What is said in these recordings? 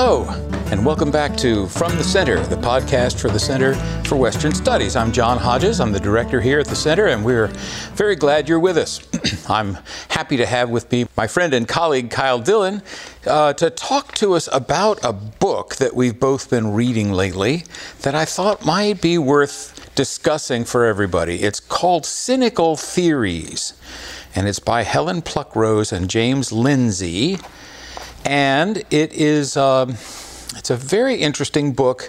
Hello, and welcome back to From the Center, the podcast for the Center for Western Studies. I'm John Hodges. I'm the director here at the Center, and we're very glad you're with us. I'm happy to have with me my friend and colleague Kyle Dillon uh, to talk to us about a book that we've both been reading lately that I thought might be worth discussing for everybody. It's called Cynical Theories, and it's by Helen Pluckrose and James Lindsay and it is um, it's a very interesting book.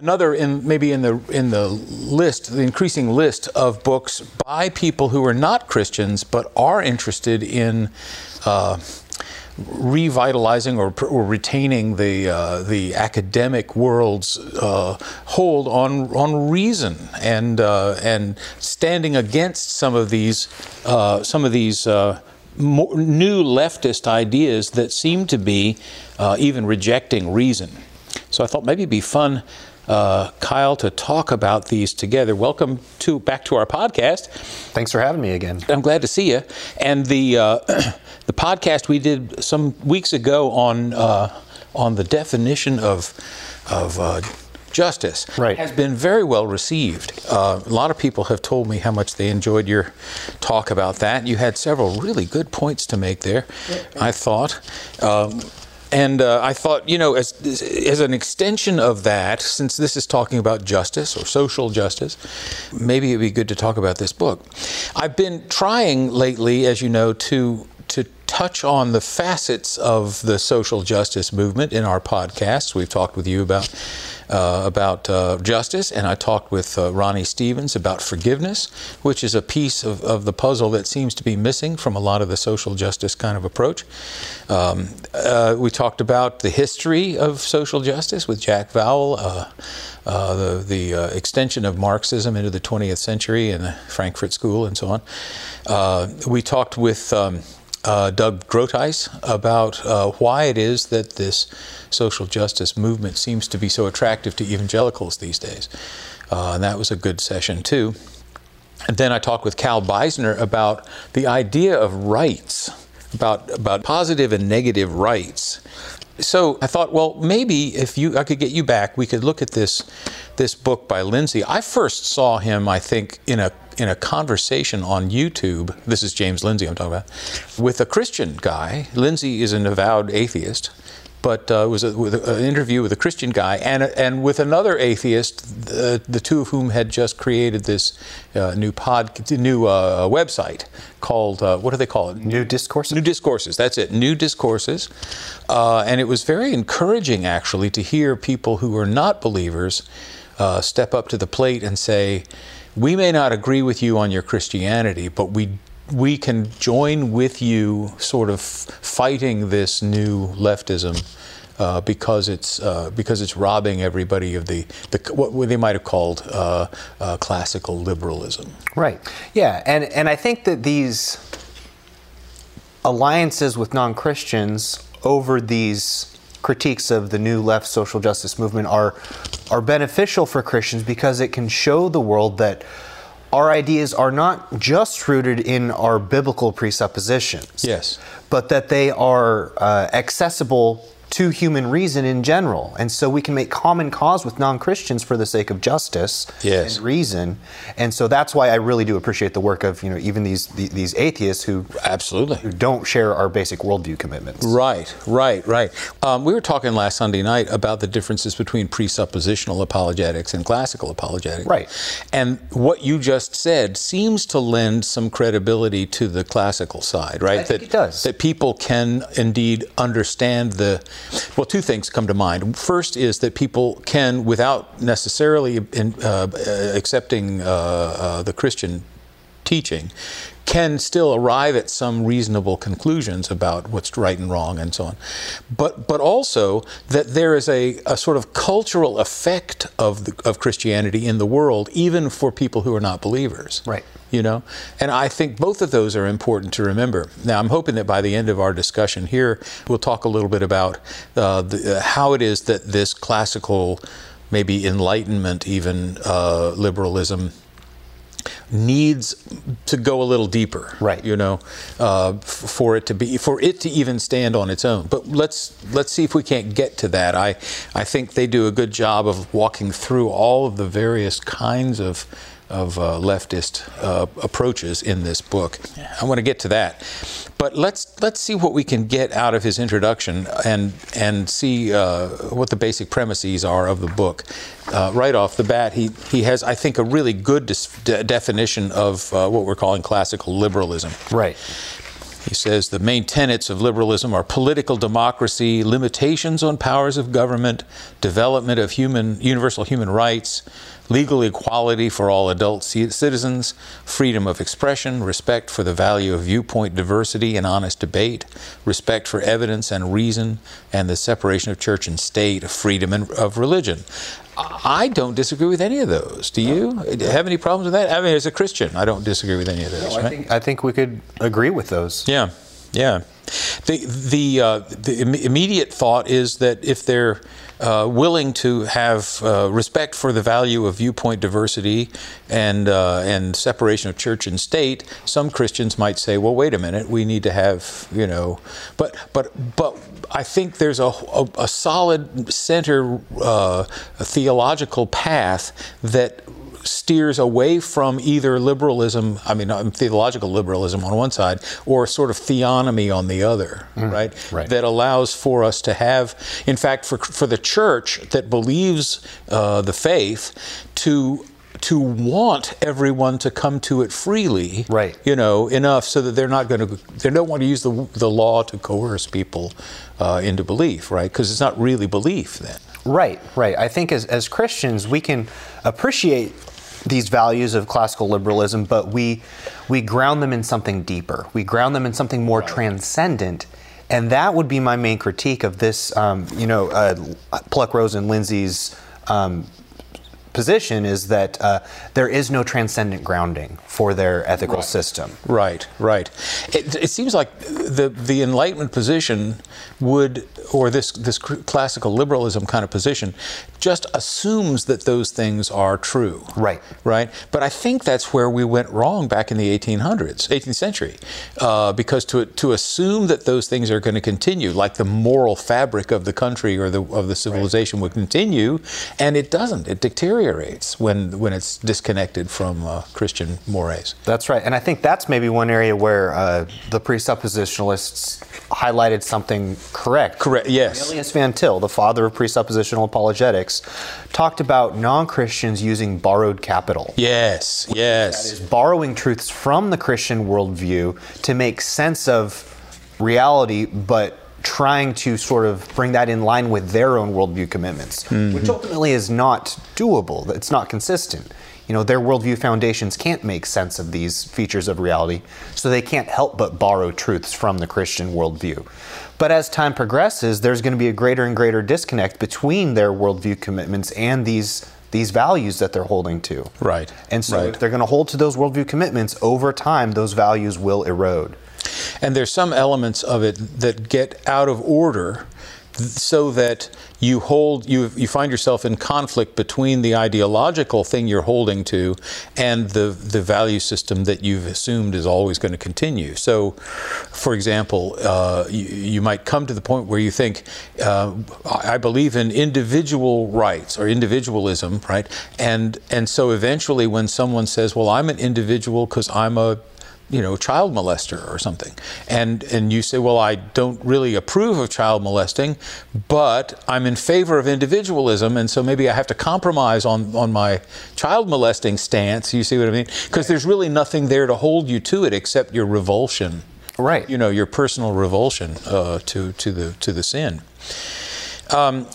Another in maybe in the in the list, the increasing list of books by people who are not Christians but are interested in. Uh, revitalizing or, or, retaining the uh, the academic world's uh, hold on on reason and uh, and standing against some of these uh, some of these uh, more, new leftist ideas that seem to be uh, even rejecting reason. So I thought maybe it'd be fun, uh, Kyle, to talk about these together. Welcome to back to our podcast. Thanks for having me again. I'm glad to see you. And the uh, the podcast we did some weeks ago on uh, on the definition of of uh, justice right. has been very well received. Uh, a lot of people have told me how much they enjoyed your talk about that. You had several really good points to make there, I thought. Um, and uh, I thought, you know, as, as an extension of that, since this is talking about justice or social justice, maybe it'd be good to talk about this book. I've been trying lately, as you know, to to touch on the facets of the social justice movement in our podcasts. We've talked with you about uh, about uh, justice, and I talked with uh, Ronnie Stevens about forgiveness, which is a piece of, of the puzzle that seems to be missing from a lot of the social justice kind of approach. Um, uh, we talked about the history of social justice with Jack Vowell. Uh, uh, the, the extension of Marxism into the 20th century and the Frankfurt School and so on. We talked with um, uh, Doug Groothuis about uh, why it is that this social justice movement seems to be so attractive to evangelicals these days. Uh, and that was a good session, too. And then I talked with Cal Beisner about the idea of rights, about, about positive and negative rights. So I thought, well, maybe if you, I could get you back, we could look at this, this book by Lindsay. I first saw him, I think, in a in a conversation on YouTube. This is James Lindsay I'm talking about, with a Christian guy. Lindsay is an avowed atheist, but uh, it was a, with an interview with a Christian guy and and with another atheist, the, the two of whom had just created this uh, new pod, new uh, website called uh, what do they call it? New discourses. New discourses. That's it. New discourses, uh, and it was very encouraging actually to hear people who are not believers uh, step up to the plate and say we may not agree with you on your Christianity, but we we can join with you, sort of fighting this new leftism. Uh, because it's uh, because it's robbing everybody of the, the what they might have called uh, uh, classical liberalism. Right. Yeah, and and I think that these alliances with non Christians over these critiques of the new left social justice movement are are beneficial for Christians because it can show the world that our ideas are not just rooted in our biblical presuppositions. Yes. But that they are uh, accessible to human reason in general. And so we can make common cause with non Christians for the sake of justice yes. and reason. And so that's why I really do appreciate the work of you know even these these atheists who absolutely who don't share our basic worldview commitments. Right, right, right. Um, we were talking last Sunday night about the differences between presuppositional apologetics and classical apologetics. Right. And what you just said seems to lend some credibility to the classical side, right? I that it does. that people can indeed understand the well, two things come to mind. First is that people can, without necessarily in, uh, accepting uh, uh, the Christian teaching, can still arrive at some reasonable conclusions about what's right and wrong and so on. But, but also that there is a, a sort of cultural effect of, the, of Christianity in the world, even for people who are not believers. Right. You know? And I think both of those are important to remember. Now, I'm hoping that by the end of our discussion here, we'll talk a little bit about uh, the, uh, how it is that this classical, maybe Enlightenment, even uh, liberalism, needs to go a little deeper, Right. You know, uh, f- for it to be for it to even stand on its own. But let's let's see if we can't get to that. I I think they do a good job of walking through all of the various kinds of of uh, leftist uh, approaches in this book. I want to get to that, but let's let's see what we can get out of his introduction and and see uh, what the basic premises are of the book. Uh, right off the bat, he he has I think a really good de- definition of uh, what we're calling classical liberalism. Right. He says the main tenets of liberalism are political democracy, limitations on powers of government, development of human universal human rights, legal equality for all adult ci- citizens, freedom of expression, respect for the value of viewpoint diversity and honest debate, respect for evidence and reason, and the separation of church and state, freedom and- of religion. I don't disagree with any of those. Do you have any problems with that? I mean, as a Christian, I don't disagree with any of those. I right? think I think we could agree with those. Yeah, yeah. The the uh, the im- immediate thought is that if they're uh, willing to have uh, respect for the value of viewpoint diversity and uh, and separation of church and state, some Christians might say, "Well, wait a minute, we need to have you know," but but but. I think there's a, a, a solid center uh, theological path that steers away from either liberalism, I mean, theological liberalism on one side, or sort of theonomy on the other, right? right. That allows for us to have, in fact, for, for the church that believes uh, the faith to to want everyone to come to it freely, Right. You know, enough so that they're not going to, they don't want to use the, the law to coerce people uh, into belief, right? Because it's not really belief then. Right, right. I think as, as Christians, we can appreciate these values of classical liberalism, but we we ground them in something deeper. We ground them in something more transcendent, and that would be my main critique of this. Um, you know, uh, Pluckrose and Lindsay's. Um, position is that uh, there is no transcendent grounding for their ethical system. Right, right. It, it seems like the the Enlightenment position would, or this this classical liberalism kind of position, just assumes that those things are true. Right. Right. But I think that's where we went wrong back in the 1800s, 18th century, uh, because to to assume that those things are going to continue, like the moral fabric of the country or the of the civilization would continue, and it doesn't. It deteriorates when when it's disconnected from uh, Christian mores. That's right, and I think that's maybe one area where uh, the presuppositionalists highlighted something correct. Correct. Yes. Cornelius Van Til, the father of presuppositional apologetics, talked about non-Christians using borrowed capital. Yes. Yes. is borrowing truths from the Christian worldview to make sense of reality, but trying to sort of bring that in line with their own worldview commitments, which mm-hmm. ultimately is not doable. It's not consistent. You know, their worldview foundations can't make sense of these features of reality, so they can't help but borrow truths from the Christian worldview. But as time progresses, there's going to be a greater and greater disconnect between their worldview commitments and these these values that they're holding to. Right, And so right. if they're going to hold to those worldview commitments, over time, those values will erode. And there's some elements of it that get out of order so that you hold you you find yourself in conflict between the ideological thing you're holding to and the the value system that you've assumed is always going to continue. So, for example, uh, you, you might come to the point where you think, uh, I believe in individual rights or individualism, right? And and so eventually, when someone says, "Well, I'm an individual because I'm a you know, child molester or something. And and you say, well, I don't really approve of child molesting, but I'm in favor of individualism, and so maybe I have to compromise on on my child molesting stance. You see what I mean? Because there's really nothing there to hold you to it except your revulsion. Right. You know, your personal revulsion uh, to to the to the sin. Um,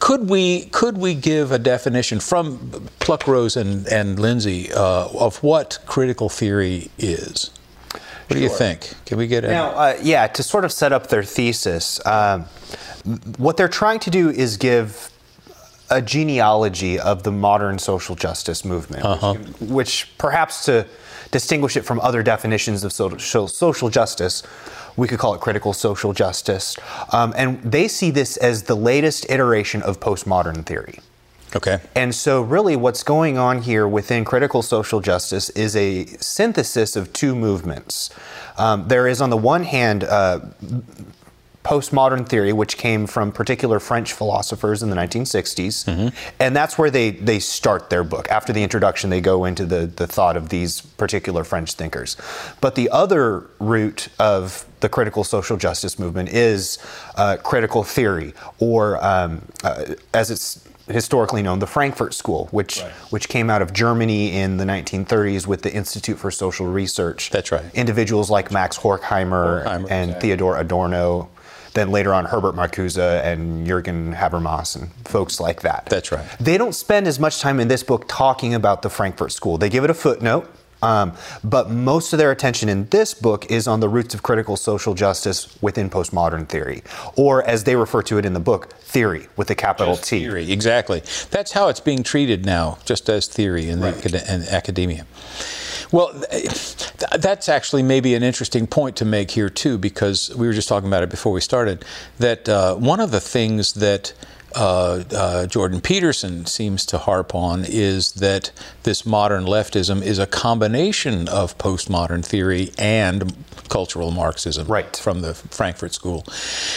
could we could we give a definition from Pluckrose and and Lindsay uh, of what critical theory is? What do you think? Can we get Now, uh, yeah, to sort of set up their thesis, um, what they're trying to do is give a genealogy of the modern social justice movement, which, which perhaps to distinguish it from other definitions of social, social justice, we could call it critical social justice. Um, and they see this as the latest iteration of postmodern theory. Okay. And so, really, what's going on here within critical social justice is a synthesis of two movements. Um, there is, on the one hand, uh, postmodern theory, which came from particular French philosophers in the 1960s. Mm-hmm. And that's where they, they start their book. After the introduction, they go into the, the thought of these particular French thinkers. But the other root of the critical social justice movement is uh, critical theory, or um, uh, as it's historically known, the Frankfurt School, which right. which came out of Germany in the 1930s with the Institute for Social Research. That's right. Individuals like Max Horkheimer, Horkheimer and exactly. Theodore Adorno, then later on Herbert Marcuse and Jürgen Habermas and folks like that. That's right. They don't spend as much time in this book talking about the Frankfurt School. They give it a footnote. Um, but most of their attention in this book is on the roots of critical social justice within postmodern theory, or as they refer to it in the book, theory with a capital just T. Theory, exactly. That's how it's being treated now, just as theory in, right. the, in academia. Well, that's actually maybe an interesting point to make here, too, because we were just talking about it before we started. That uh, one of the things that uh, uh, Jordan Peterson seems to harp on is that this modern leftism is a combination of postmodern theory and cultural Marxism right. from the Frankfurt School.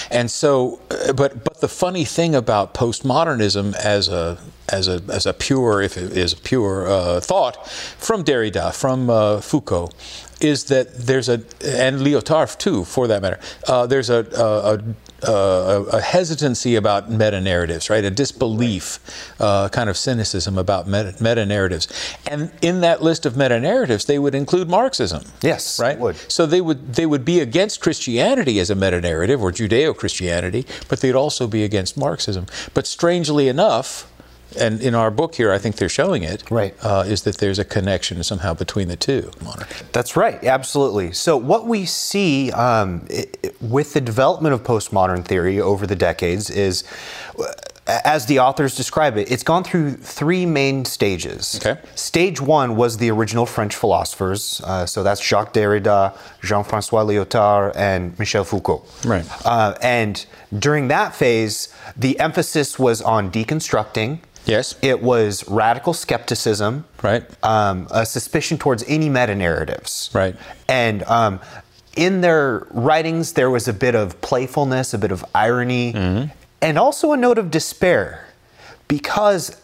And so, uh, but but the funny thing about postmodernism as a as a as a pure, if it is a pure uh, thought, from Derrida, from uh, Foucault, is that there's a and Lyotard too, for that matter. Uh, there's a, a, a uh, a, hesitancy about meta narratives, right? A disbelief, uh, kind of cynicism about meta narratives. And in that list of meta narratives, they would include Marxism. Yes, right. Would. So they would they would be against Christianity as a meta narrative or Judeo Christianity, but they'd also be against Marxism. But strangely enough, and in our book here, I think they're showing it. Right. Uh, is that there's a connection somehow between the two. That's right, absolutely. So, what we see um, it, with the development of postmodern theory over the decades is, as the authors describe it, it's gone through three main stages. Okay. Stage one was the original French philosophers. Uh, so, that's Jacques Derrida, Jean Francois Lyotard, and Michel Foucault. Right. Uh, and during that phase, the emphasis was on deconstructing Yes. It was radical skepticism. Right. Um, a suspicion towards any meta narratives. Right. And um, in their writings, there was a bit of playfulness, a bit of irony, mm-hmm. and also a note of despair because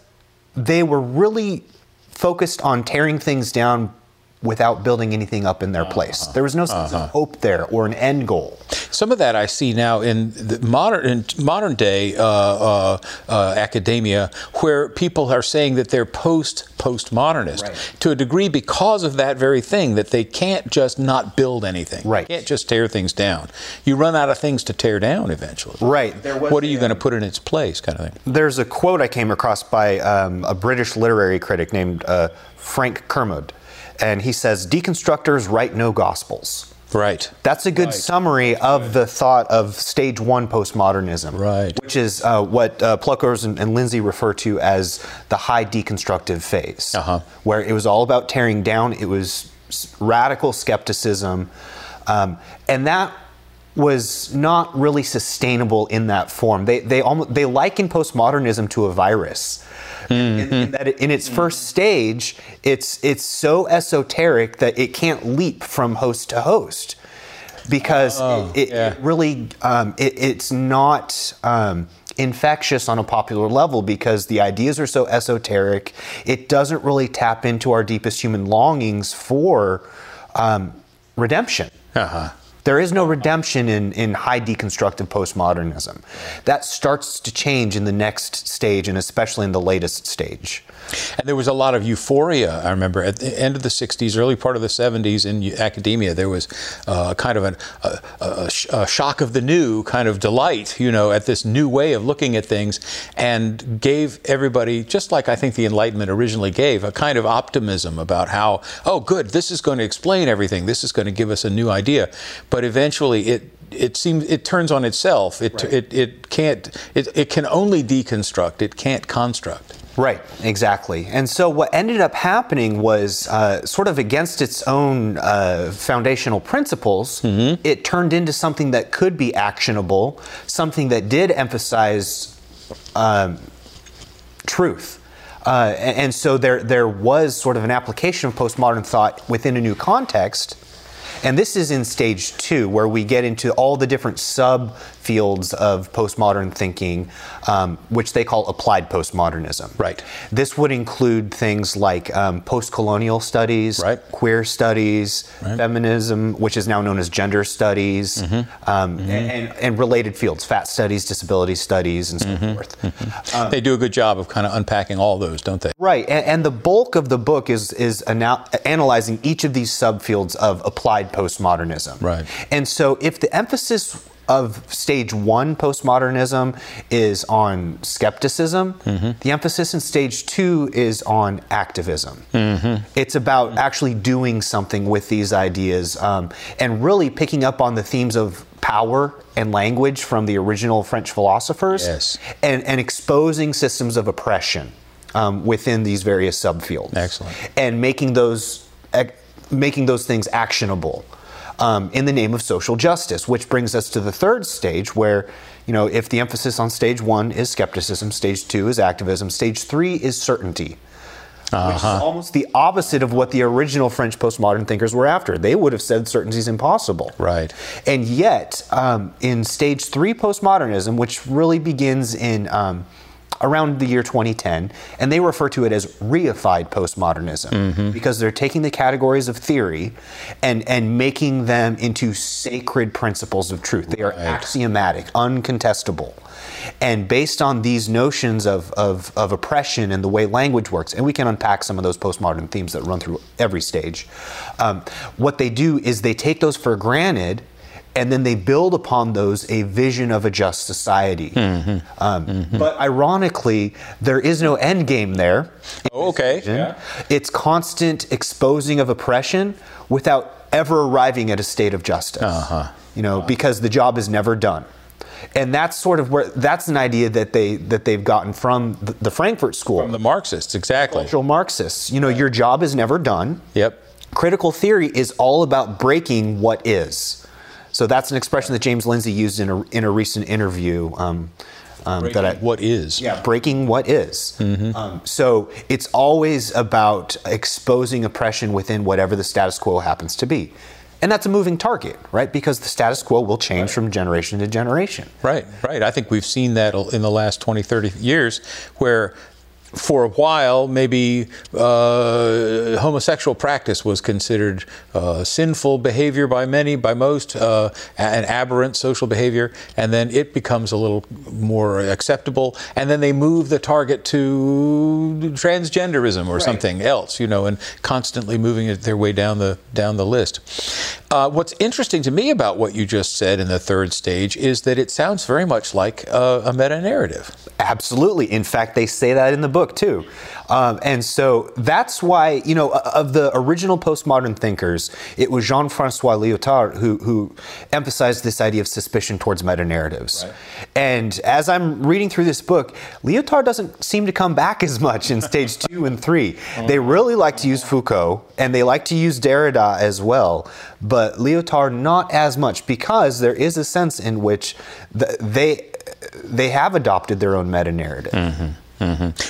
they were really focused on tearing things down without building anything up in their place. Uh-huh. There was no sense uh-huh. of hope there or an end goal. Some of that I see now in the modern in modern day uh, uh, uh, academia, where people are saying that they're post postmodernist right. to a degree because of that very thing that they can't just not build anything. Right. They can't just tear things down. You run out of things to tear down eventually. Right. What are you going to put in its place, kind of thing? There's a quote I came across by um, a British literary critic named uh, Frank Kermode and he says deconstructors write no gospels. Right. That's a good right. summary of right. the thought of stage one postmodernism. Right. Which is uh, what uh, Pluckrose and, and, Lindsay refer to as the high deconstructive phase, uh-huh. where it was all about tearing down. It was radical skepticism, um, and that was not really sustainable in that form. They they almost they liken postmodernism to a virus mm-hmm. in, in, that in its first stage, it's it's so esoteric that it can't leap from host to host because oh, it, yeah. it, really um, it, it's not. Um, infectious on a popular level because the ideas are so esoteric. It doesn't really tap into our deepest human longings for um, redemption. Uh-huh. There is no redemption in, in high deconstructive postmodernism. That starts to change in the next stage, and especially in the latest stage. And there was a lot of euphoria, I remember, at the end of the 60s, early part of the 70s in academia. There was uh, kind of an, a, a, a, shock of the new kind of delight, you know, at this new way of looking at things and gave everybody, just like I think the Enlightenment originally gave, a kind of optimism about how, oh, good, this is going to explain everything. This is going to give us a new idea. But eventually it it seems it turns on itself. It, right. it, it can't it, it can only deconstruct. It can't construct. Right, exactly. And so what ended up happening was uh, sort of against its own uh, foundational principles, mm-hmm. it turned into something that could be actionable, something that did emphasize um, truth. Uh, and, and so there, there was sort of an application of postmodern thought within a new context. And this is in stage two, where we get into all the different subfields of postmodern thinking, um, which they call applied postmodernism. Right. This would include things like um, post-colonial studies, Right. queer studies, right. feminism, which is now known as gender studies, Mm-hmm. Um, And, and related fields, fat studies, disability studies, and so Mm-hmm. forth. they do a good job of kind of unpacking all those, don't they? Right, and, and the bulk of the book is is ana- analyzing each of these subfields of applied postmodernism. Right. and so if the emphasis of stage one postmodernism is on skepticism, Mm-hmm. the emphasis in stage two is on activism. Mm-hmm. It's about actually doing something with these ideas um, and really picking up on the themes of power and language from the original French philosophers Yes. and, and exposing systems of oppression um, within these various subfields. Excellent. And making those making those things actionable um, in the name of social justice, which brings us to the third stage, where you know if the emphasis on stage one is skepticism, stage two is activism, stage three is certainty. Which is almost the opposite of what the original French postmodern thinkers were after. They would have said certainty is impossible. Right. And yet, um, in stage three postmodernism, which really begins in um, around the year 2010, and they refer to it as reified postmodernism because they're taking the categories of theory and, and making them into sacred principles of truth. They are axiomatic, uncontestable. And based on these notions of, of, of oppression and the way language works, and we can unpack some of those postmodern themes that run through every stage, um, what they do is they take those for granted and then they build upon those a vision of a just society. Hmm, hmm. Um, hmm, But ironically, there is no end game there. Oh, okay. Yeah. It's constant exposing of oppression without ever arriving at a state of justice. Uh-huh. You know, uh-huh. because the job is never done. And that's sort of where that's an idea that they that they've gotten from the, the Frankfurt School, From the Marxists, exactly. cultural Marxists. You know, your job is never done. Yep. Critical theory is all about breaking what is. So that's an expression that James Lindsay used in a, in a recent interview. Um, um, that I, what is? yeah, breaking what is. Um, so it's always about exposing oppression within whatever the status quo happens to be. And that's a moving target, right? Because the status quo will change from generation to generation. Right, right. I think we've seen that in the last 20, 30 years where for a while, maybe uh, homosexual practice was considered uh, sinful behavior by many, by most, uh, an aberrant social behavior, and then it becomes a little more acceptable, and then they move the target to transgenderism or something else, you know, and constantly moving it their way down the down the list. Uh, what's interesting to me about what you just said in the third stage is that it sounds very much like a, a meta narrative. Absolutely. In fact, they say that in the book too. Um, and so that's why, you know, of the original postmodern thinkers, it was Jean Francois Lyotard who, who emphasized this idea of suspicion towards meta narratives. And as I'm reading through this book, Lyotard doesn't seem to come back as much in stage two and three. They really like to use Foucault and they like to use Derrida as well, but Lyotard not as much because there is a sense in which the, they they have adopted their own meta narrative.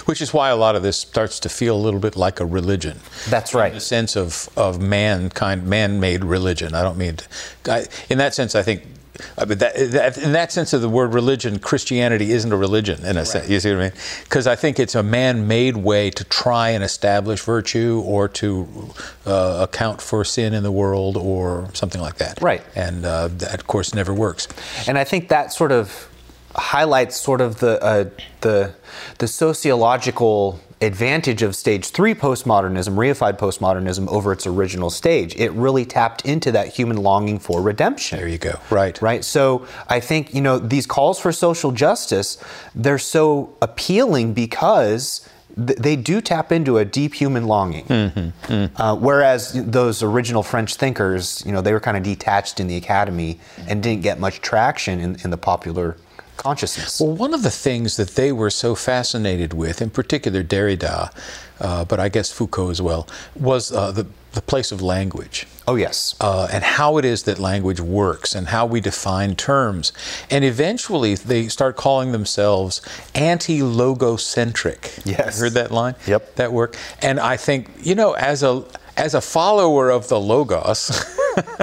Which is why a lot of this starts to feel a little bit like a religion. That's right. In the sense of, of mankind, man-made religion. I don't mean, to, I, in that sense, I think, I mean, that, that, in that sense of the word religion, Christianity isn't a religion in a sense. You see what I mean? Because I think it's a man-made way to try and establish virtue or to uh, account for sin in the world or something like that. Right. And uh, that, of course, never works. And I think that sort of highlights sort of the uh, the the sociological advantage of stage three postmodernism, reified postmodernism, over its original stage. It really tapped into that human longing for redemption. There you go. Right. Right. So I think you know these calls for social justice, they're so appealing because th- they do tap into a deep human longing. Uh, whereas those original French thinkers, you know, they were kind of detached in the academy and didn't get much traction in, in the popular consciousness. Well, one of the things that they were so fascinated with, in particular Derrida, uh, but I guess Foucault as well, was uh, the, the place of language. Oh, yes. Uh, and how it is that language works and how we define terms. And eventually they start calling themselves anti logocentric. Yes. You heard that line? Yep. That work. And I think, you know, as a as a follower of the logos,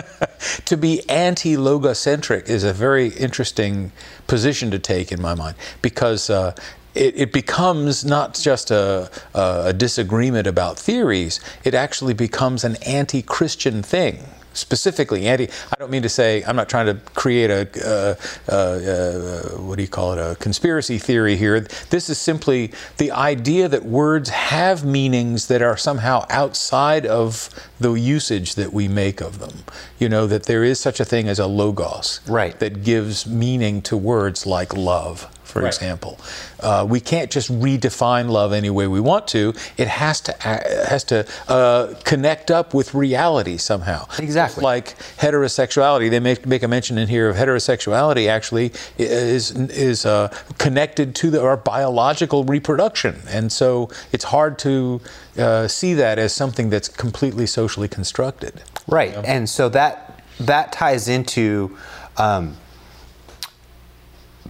to be anti logocentric is a very interesting position to take in my mind because uh, it, it, becomes not just a, a, disagreement about theories, it actually becomes an anti Christian thing. Specifically, anti. I don't mean to say I'm not trying to create a uh, uh, uh, what do you call it a conspiracy theory here. This is simply the idea that words have meanings that are somehow outside of the usage that we make of them. You know that there is such a thing as a logos, right? That gives meaning to words like love for right. example. Uh, we can't just redefine love any way we want to. It has to has to uh, connect up with reality somehow. Exactly. Like heterosexuality, they make make a mention in here of heterosexuality. Actually, is is uh, connected to the, our biological reproduction, and so it's hard to uh, see that as something that's completely socially constructed. Right, you know? and so that that ties into. Um,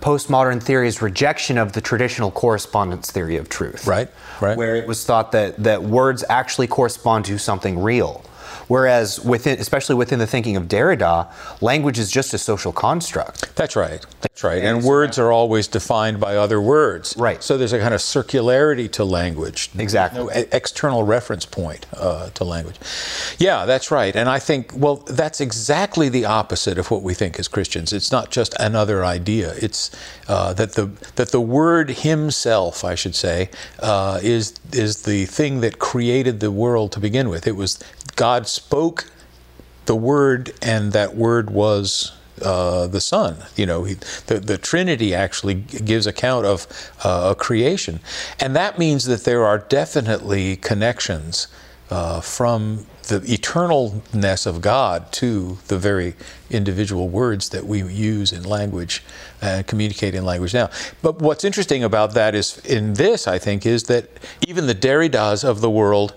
postmodern theory's rejection of the traditional correspondence theory of truth. Right, right. Where it was thought that, that words actually correspond to something real. Whereas within, especially within the thinking of Derrida, language is just a social construct. That's right. That's right. And words are always defined by other words. Right. So there's a kind of circularity to language. Exactly. No external reference point uh, to language. Yeah, that's right. And I think, well, that's exactly the opposite of what we think as Christians. It's not just another idea. It's uh, that the that the word Himself, I should say, uh, is is the thing that created the world to begin with. It was God spoke the word, and that word was uh, the Son. You know, he, the, the Trinity actually gives account of uh, a creation. And that means that there are definitely connections uh, from the eternalness of God to the very individual words that we use in language and communicate in language now. But what's interesting about that is, in this, I think, is that even the Derridas of the world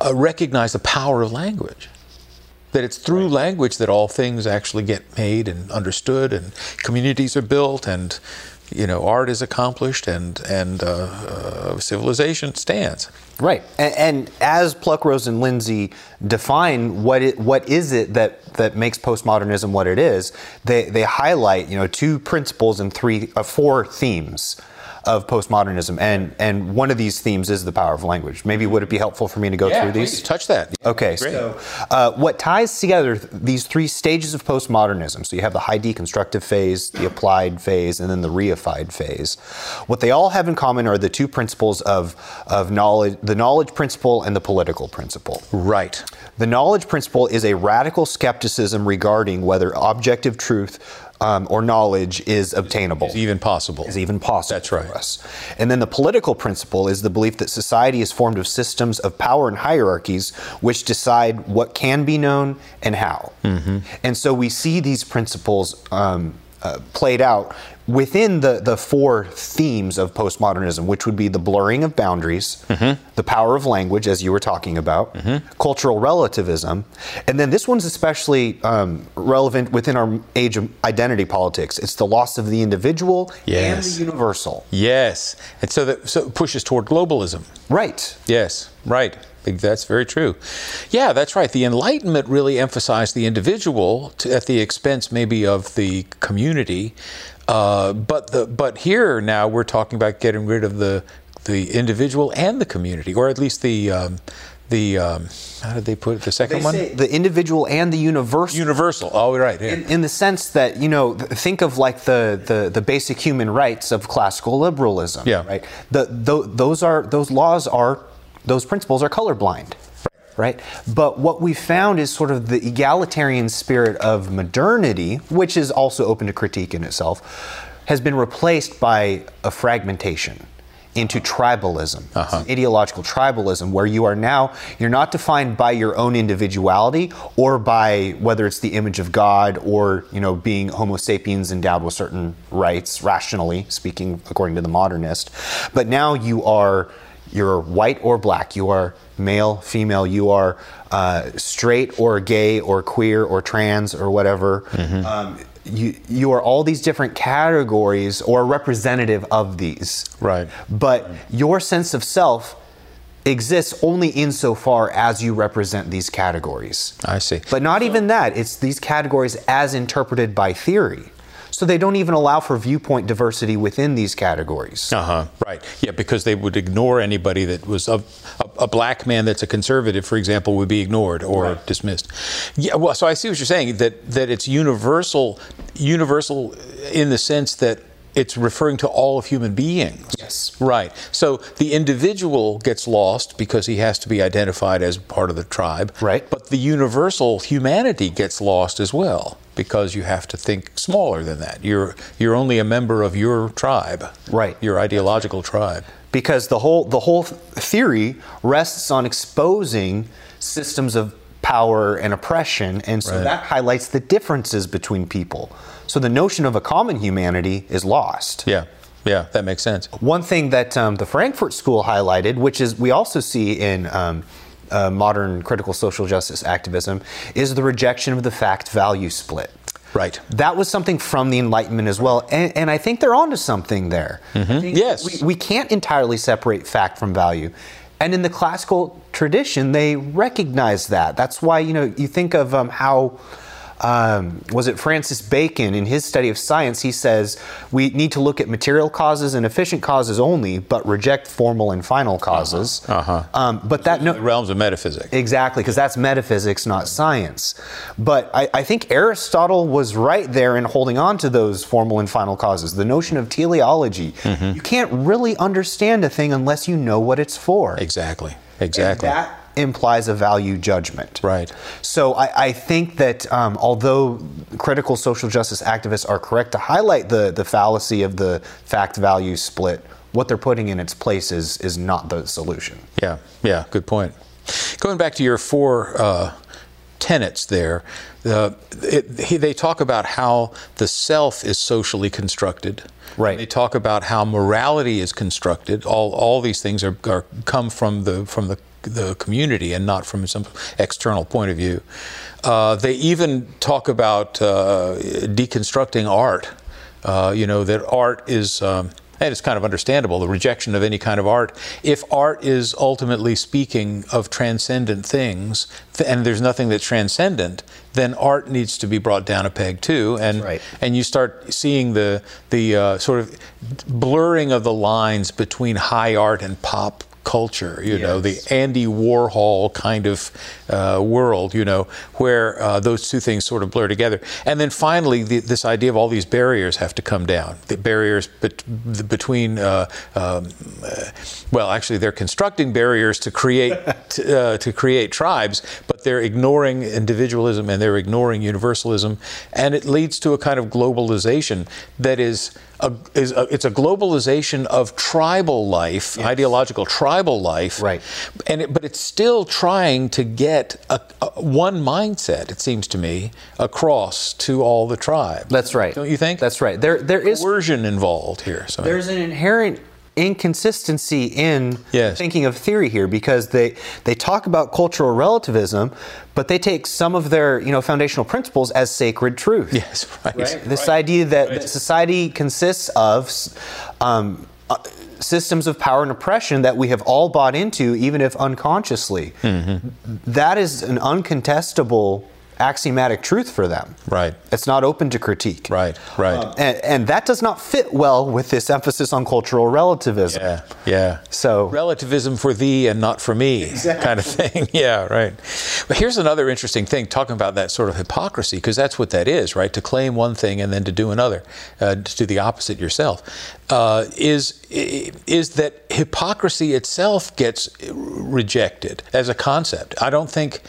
uh, recognize the power of language. That it's through right. language that all things actually get made and understood, and communities are built, and you know art is accomplished, and and uh, uh, civilization stands. Right, and, and, as Pluckrose and Lindsay define what it, what is it that that makes postmodernism what it is, they they highlight you know two principles and three uh, four themes of postmodernism, and and one of these themes is the power of language. Maybe would it be helpful for me to go yeah, through these? Please, touch that. Okay, Great. so uh, what ties together these three stages of postmodernism? So you have the high deconstructive phase, the applied phase, and then the reified phase. What they all have in common are the two principles of of knowledge, the knowledge principle and the political principle. Right. The knowledge principle is a radical skepticism regarding whether objective truth um, or knowledge is obtainable. Is even possible. Is even possible. That's right. For us. And then the political principle is the belief that society is formed of systems of power and hierarchies which decide what can be known and how. Mm-hmm. And so we see these principles um, uh, played out within the, the four themes of postmodernism, which would be the blurring of boundaries, mm-hmm. the power of language, as you were talking about, mm-hmm. cultural relativism, and then this one's especially um, relevant within our age of identity politics. It's the loss of the individual yes. and the universal. Yes, and so that so it pushes toward globalism. Right. Yes. Right. That's very true. Yeah, that's right. The Enlightenment really emphasized the individual to, at the expense maybe of the community. Uh, but the but here now we're talking about getting rid of the the individual and the community, or at least the um, the um, how did they put it? The second one, the individual and the universal. Universal. Oh, right. Yeah. In, in, the sense that you know, think of like the, the the basic human rights of classical liberalism. Yeah. Right. The, the those are those laws are those principles are colorblind right? But what we found is sort of the egalitarian spirit of modernity, which is also open to critique in itself, has been replaced by a fragmentation into tribalism, uh-huh. ideological tribalism, where you are now you're not defined by your own individuality or by whether it's the image of God or you know being Homo sapiens endowed with certain rights, rationally speaking, according to the modernist. But now you are you're white or black, you are male, female, you are uh, straight or gay or queer or trans or whatever. Um, you, you are all these different categories or representative of these. Right. But your sense of self exists only insofar as you represent these categories. I see. But not even that, it's these categories as interpreted by theory. So they don't even allow for viewpoint diversity within these categories. Uh huh. Right. Yeah, because they would ignore anybody that was a, a, a black man that's a conservative, for example, would be ignored or Right. dismissed. Yeah. Well, so I see what you're saying that that it's universal, universal in the sense that it's referring to all of human beings. Yes. Right. So the individual gets lost because he has to be identified as part of the tribe. Right. But the universal humanity gets lost as well because you have to think smaller than that. You're you're only a member of your tribe. Right. Your ideological tribe. because the whole the whole theory rests on exposing systems of power and oppression and so Right. that highlights the differences between people so the notion of a common humanity is lost Yeah. Yeah, that makes sense. one thing that um, the frankfurt school highlighted which is we also see in um, uh, modern critical social justice activism is the rejection of the fact value split Right. that was something from the Enlightenment as well, and, and I think they're onto something there. Mm-hmm. Yes. we, we can't entirely separate fact from value, and in the classical tradition, they recognize that. That's why you know you think of um, how. Um, was it Francis Bacon in his study of science? He says we need to look at material causes and efficient causes only, but reject formal and final causes. Uh-huh. Um, but that no, realms of metaphysics. Exactly, because that's metaphysics, not science. But I, I think Aristotle was right there in holding on to those formal and final causes. The notion of teleology. Mm-hmm. You can't really understand a thing unless you know what it's for. Exactly. And Exactly. that implies a value judgment. Right. So I, I think that um, although critical social justice activists are correct to highlight the, the fallacy of the fact value split, what they're putting in its place is, is not the solution. Yeah, yeah, good point. Going back to your four uh, tenets there, uh, it, he, they talk about how the self is socially constructed. Right. They talk about how morality is constructed. All, all these things are, are come from the from the the community and not from some external point of view. Uh, they even talk about uh, deconstructing art. Uh, you know that art is. Um, and it's kind of understandable the rejection of any kind of art. If art is ultimately speaking of transcendent things, and there's nothing that's transcendent, then art needs to be brought down a peg too. And right. and you start seeing the the uh, sort of blurring of the lines between high art and pop culture. You know, the Andy Warhol kind of uh, world. You know, where uh, those two things sort of blur together. And then finally, the, this idea of all these barriers have to come down. The barriers bet- between, uh, um, uh, well, actually, they're constructing barriers to create uh, to create tribes, but they're ignoring individualism and they're ignoring universalism, and it leads to a kind of globalization that is. A, is a, it's a globalization of tribal life, ideological tribal life, Right. and it, but it's still trying to get a, a, one mindset. It seems to me across to all the tribes. That's right. Don't you think? That's right. There, there is coercion involved here. So there's an inherent inconsistency in Yes. thinking of theory here because they they talk about cultural relativism, but they take some of their you know foundational principles as sacred truth. yes, right. This idea that, that society consists of um, uh, systems of power and oppression that we have all bought into, even if unconsciously. Mm-hmm. That is an uncontestable axiomatic truth for them. Right. It's not open to critique. Right, right. Um, and, and that does not fit well with this emphasis on cultural relativism. Yeah, yeah. So- relativism for thee and not for me, kind of thing. yeah, right. But here's another interesting thing, talking about that sort of hypocrisy, because that's what that is, right? To claim one thing and then to do another, uh, to do the opposite yourself, uh, is is that hypocrisy itself gets rejected as a concept. I don't think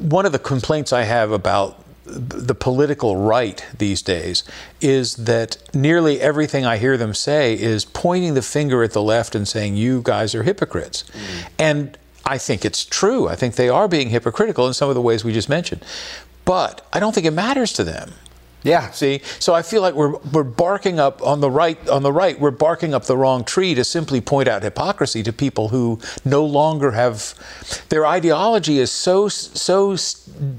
one of the complaints I have about the political right these days is that nearly everything I hear them say is pointing the finger at the left and saying, you guys are hypocrites. Mm. And I think it's true. I think they are being hypocritical in some of the ways we just mentioned. But I don't think it matters to them. Yeah. See, so I feel like we're we're barking up on the right on the right. We're barking up the wrong tree to simply point out hypocrisy to people who no longer have their ideology is so so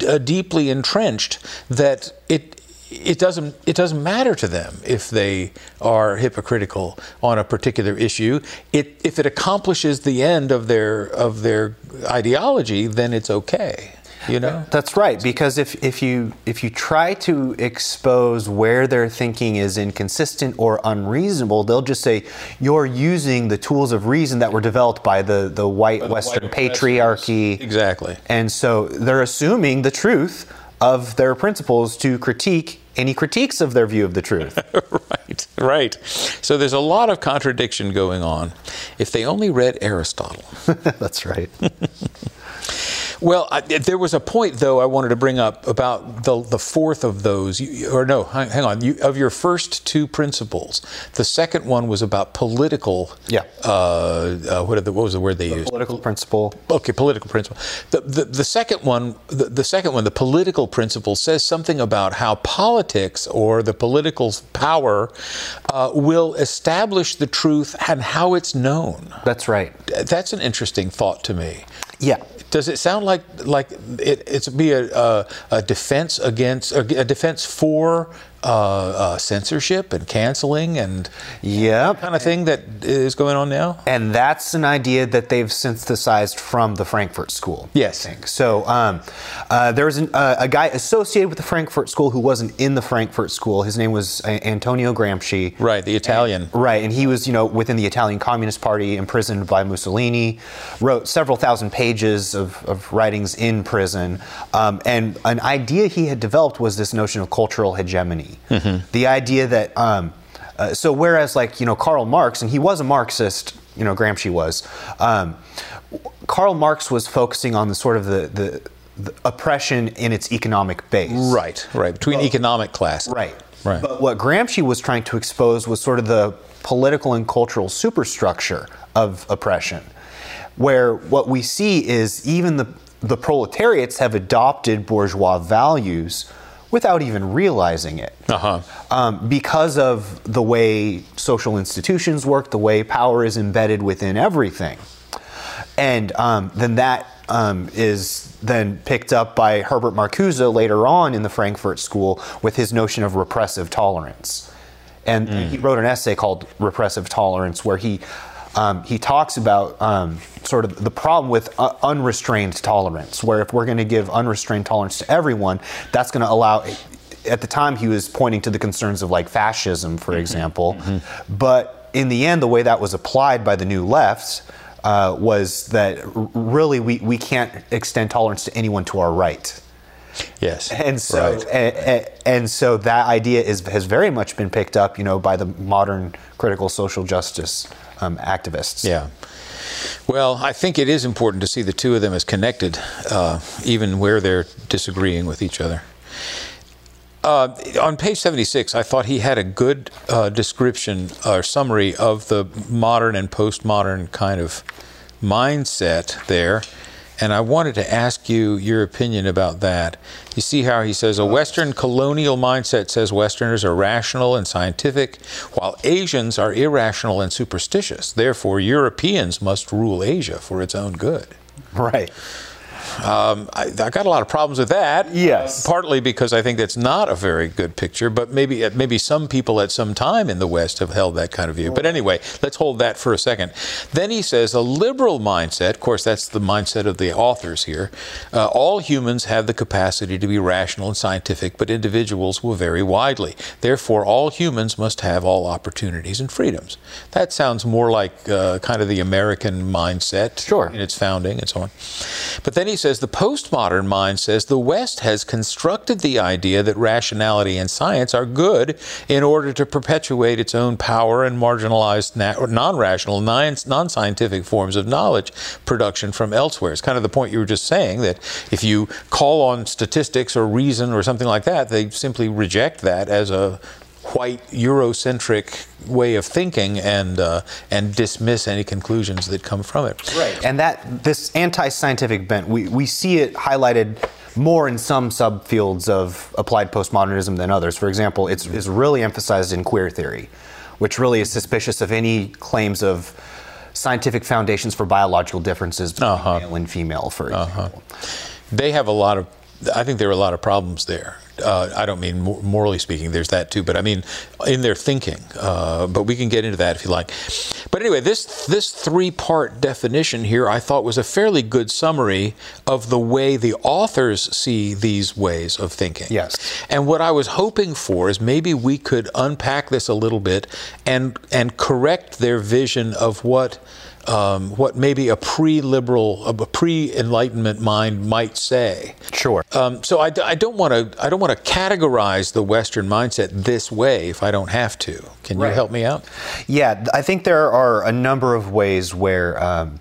uh, deeply entrenched that it it doesn't it doesn't matter to them if they are hypocritical on a particular issue. It, if it accomplishes the end of their of their ideology, then it's okay. You know? That's right. Because if, if you if you try to expose where their thinking is inconsistent or unreasonable, they'll just say you're using the tools of reason that were developed by the, the white the Western white patriarchy. Exactly. And so they're assuming the truth of their principles to critique any critiques of their view of the truth. right, right. So there's a lot of contradiction going on. If they only read Aristotle. That's right. Well, I, there was a point though I wanted to bring up about the the fourth of those, you, or no, hang, on. You, of your first two principles, the second one was about political. Yeah. Uh, uh, what, the, what was the word they used? Political principle. Okay, political principle. The, the, the second one, the, the second one, the political principle says something about how politics or the political power uh, will establish the truth and how it's known. That's right. That's an interesting thought to me. Yeah. Does it sound like like it, it's be a, a, a defense against a defense for uh, uh, censorship and canceling and yeah, kind of thing that is going on now? And that's an idea that they've synthesized from the Frankfurt School. Yes. So um, uh, there was an, uh, a guy associated with the Frankfurt School who wasn't in the Frankfurt School. His name was uh, Antonio Gramsci. Right, the Italian. Right, and he was, you know, within the Italian Communist Party, imprisoned by Mussolini, wrote several thousand pages of, of writings in prison. Um, and an idea he had developed was this notion of cultural hegemony. The idea that, um, uh, so whereas like, you know, Karl Marx, and he was a Marxist, you know, Gramsci was, um, Karl Marx was focusing on the sort of the, the, the oppression in its economic base. Right, right, between economic classes. Right. Right. But what Gramsci was trying to expose was sort of the political and cultural superstructure of oppression, where what we see is even the, the proletariats have adopted bourgeois values without even realizing it. Uh-huh. Um, because of the way social institutions work, the way power is embedded within everything. And um, then that um, is then picked up by Herbert Marcuse later on in the Frankfurt School with his notion of repressive tolerance. And he wrote an essay called Repressive Tolerance where he um, he talks about um, sort of the problem with uh, unrestrained tolerance, where if we're going to give unrestrained tolerance to everyone, that's going to allow. At the time, he was pointing to the concerns of like fascism, for example. But in the end, the way that was applied by the new left uh, was that r- really we, we can't extend tolerance to anyone to our right. Yes. And so, Right. a- a- and so that idea is has very much been picked up, you know, by the modern critical social justice um, activists. Yeah. Well, I think it is important to see the two of them as connected, uh, even where they're disagreeing with each other. Uh, on page 76, I thought he had a good uh, description or summary of the modern and postmodern kind of mindset there. And I wanted to ask you your opinion about that. You see how he says a Western colonial mindset says Westerners are rational and scientific, while Asians are irrational and superstitious. Therefore, Europeans must rule Asia for its own good. Right. Um, I, I got a lot of problems with that. Yes. Partly because I think that's not a very good picture, but maybe maybe some people at some time in the West have held that kind of view. But anyway, let's hold that for a second. Then he says a liberal mindset. Of course, that's the mindset of the authors here. Uh, all humans have the capacity to be rational and scientific, but individuals will vary widely. Therefore, all humans must have all opportunities and freedoms. That sounds more like uh, kind of the American mindset Sure. in its founding and so on. But then he says the postmodern mind says the West has constructed the idea that rationality and science are good in order to perpetuate its own power and marginalize na- non rational, non scientific forms of knowledge production from elsewhere. It's kind of the point you were just saying that if you call on statistics or reason or something like that, they simply reject that as a white Eurocentric way of thinking and uh, and dismiss any conclusions that come from it. Right. And that this anti-scientific bent, we, we see it highlighted more in some subfields of applied postmodernism than others. For example, it's, it's really emphasized in queer theory, which really is suspicious of any claims of scientific foundations for biological differences between uh-huh. male and female, for uh-huh. example. Uh-huh. They have a lot of, I think there are a lot of problems there. Uh, I don't mean morally speaking, there's that too, but I mean in their thinking. Uh, but we can get into that if you like. But anyway, this, this three part definition here I thought was a fairly good summary of the way the authors see these ways of thinking. Yes. And what I was hoping for is maybe we could unpack this a little bit and, and correct their vision of what um, what maybe a pre-liberal, a pre-enlightenment mind might say. Sure. Um, so I, I don't want to I don't want to categorize the Western mindset this way if I don't have to. Can right. you help me out? Yeah, I think there are a number of ways where. Um,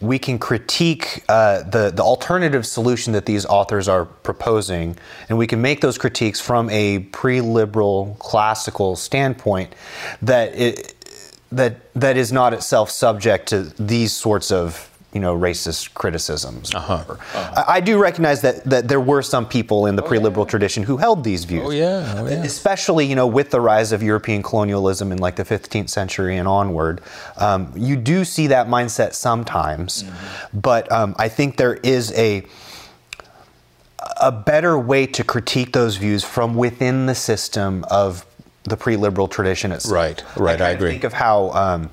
we can critique uh, the, the alternative solution that these authors are proposing, and we can make those critiques from a pre liberal classical standpoint that it, that that is not itself subject to these sorts of you know racist criticisms. Uh-huh. Uh-huh. I, I, do recognize that that there were some people in the oh, pre-liberal yeah. tradition who held these views. Oh yeah. oh yeah. Especially you know with the rise of European colonialism in like the 15th century and onward, um, you do see that mindset sometimes, mm-hmm. but um, I think there is a a better way to critique those views from within the system of the pre-liberal tradition itself. Right, right, I, I agree. Think of how. Um,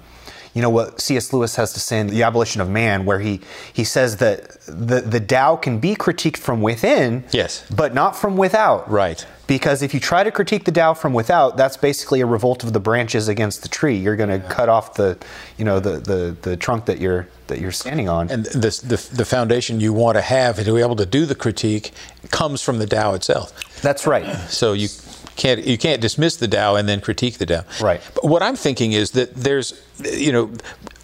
you know what C.S. Lewis has to say in The Abolition of Man, where he, he says that the, the Tao can be critiqued from within, yes, but not from without. Right. Because if you try to critique the Tao from without, that's basically a revolt of the branches against the tree. You're going to yeah. cut off the, you know, the, the, the trunk that you're that you're standing on. And the, the, the foundation you want to have to be able to do the critique comes from the Tao itself. That's right. So you can't you can't dismiss the Tao and then critique the Tao. Right. But what I'm thinking is that there's you know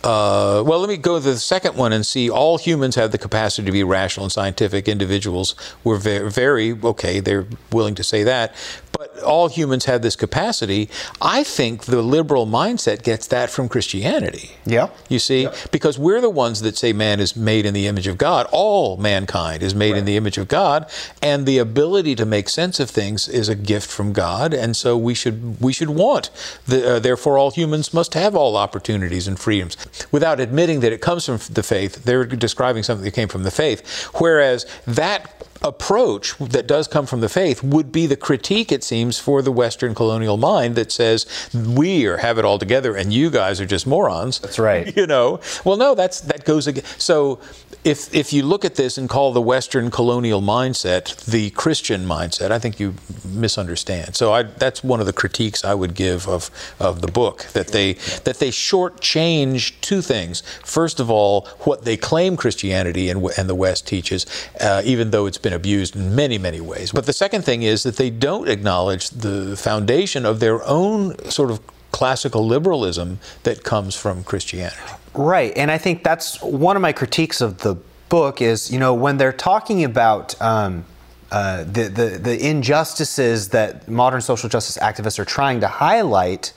uh, well, let me go to the second one and see. All humans have the capacity to be rational and scientific individuals. We're very, very okay. They're willing to say that, but all humans have this capacity. I think the liberal mindset gets that from Christianity. Yeah. You see, yeah. because we're the ones that say man is made in the image of God. All mankind is made right. in the image of God, and the ability to make sense of things is a gift from God. And so we should we should want. The, uh, therefore, all humans must have all opportunities and freedoms, without admitting that it comes from the faith. They're describing something that came from the faith, whereas that approach that does come from the faith would be the critique, it seems, for the Western colonial mind that says we are have it all together and you guys are just morons. That's right. You know, well, no, that's that goes again. So if if you look at this and call the Western colonial mindset the Christian mindset, I think you misunderstand. So I, that's one of the critiques I would give of of the book that they that they shortchange two things. First of all, what they claim Christianity and and the West teaches, uh, even though it's been abused in many many ways. But the second thing is that they don't acknowledge the foundation of their own sort of classical liberalism that comes from Christianity. Right, and I think that's one of my critiques of the book is you know when they're talking about um, uh, the, the the injustices that modern social justice activists are trying to highlight,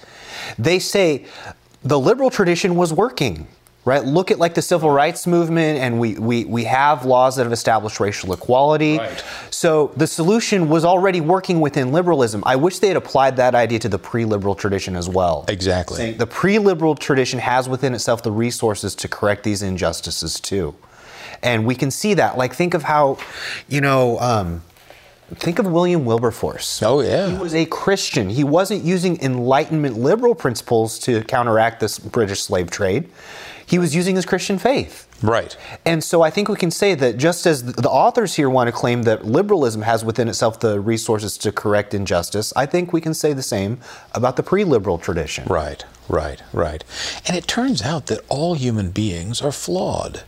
they say the liberal tradition was working right? Look at like the civil rights movement, and we, we, we have laws that have established racial equality. Right. So the solution was already working within liberalism. I wish they had applied that idea to the pre liberal tradition as well. Exactly. Saying the pre liberal tradition has within itself the resources to correct these injustices too. And we can see that. Like, think of how, you know, um, Think of William Wilberforce. Oh, yeah. He was a Christian. He wasn't using Enlightenment liberal principles to counteract this British slave trade he was using his Christian faith. Right. And so I think we can say that just as the authors here want to claim that liberalism has within itself the resources to correct injustice, I think we can say the same about the pre liberal tradition. Right, right, right. And it turns out that all human beings are flawed.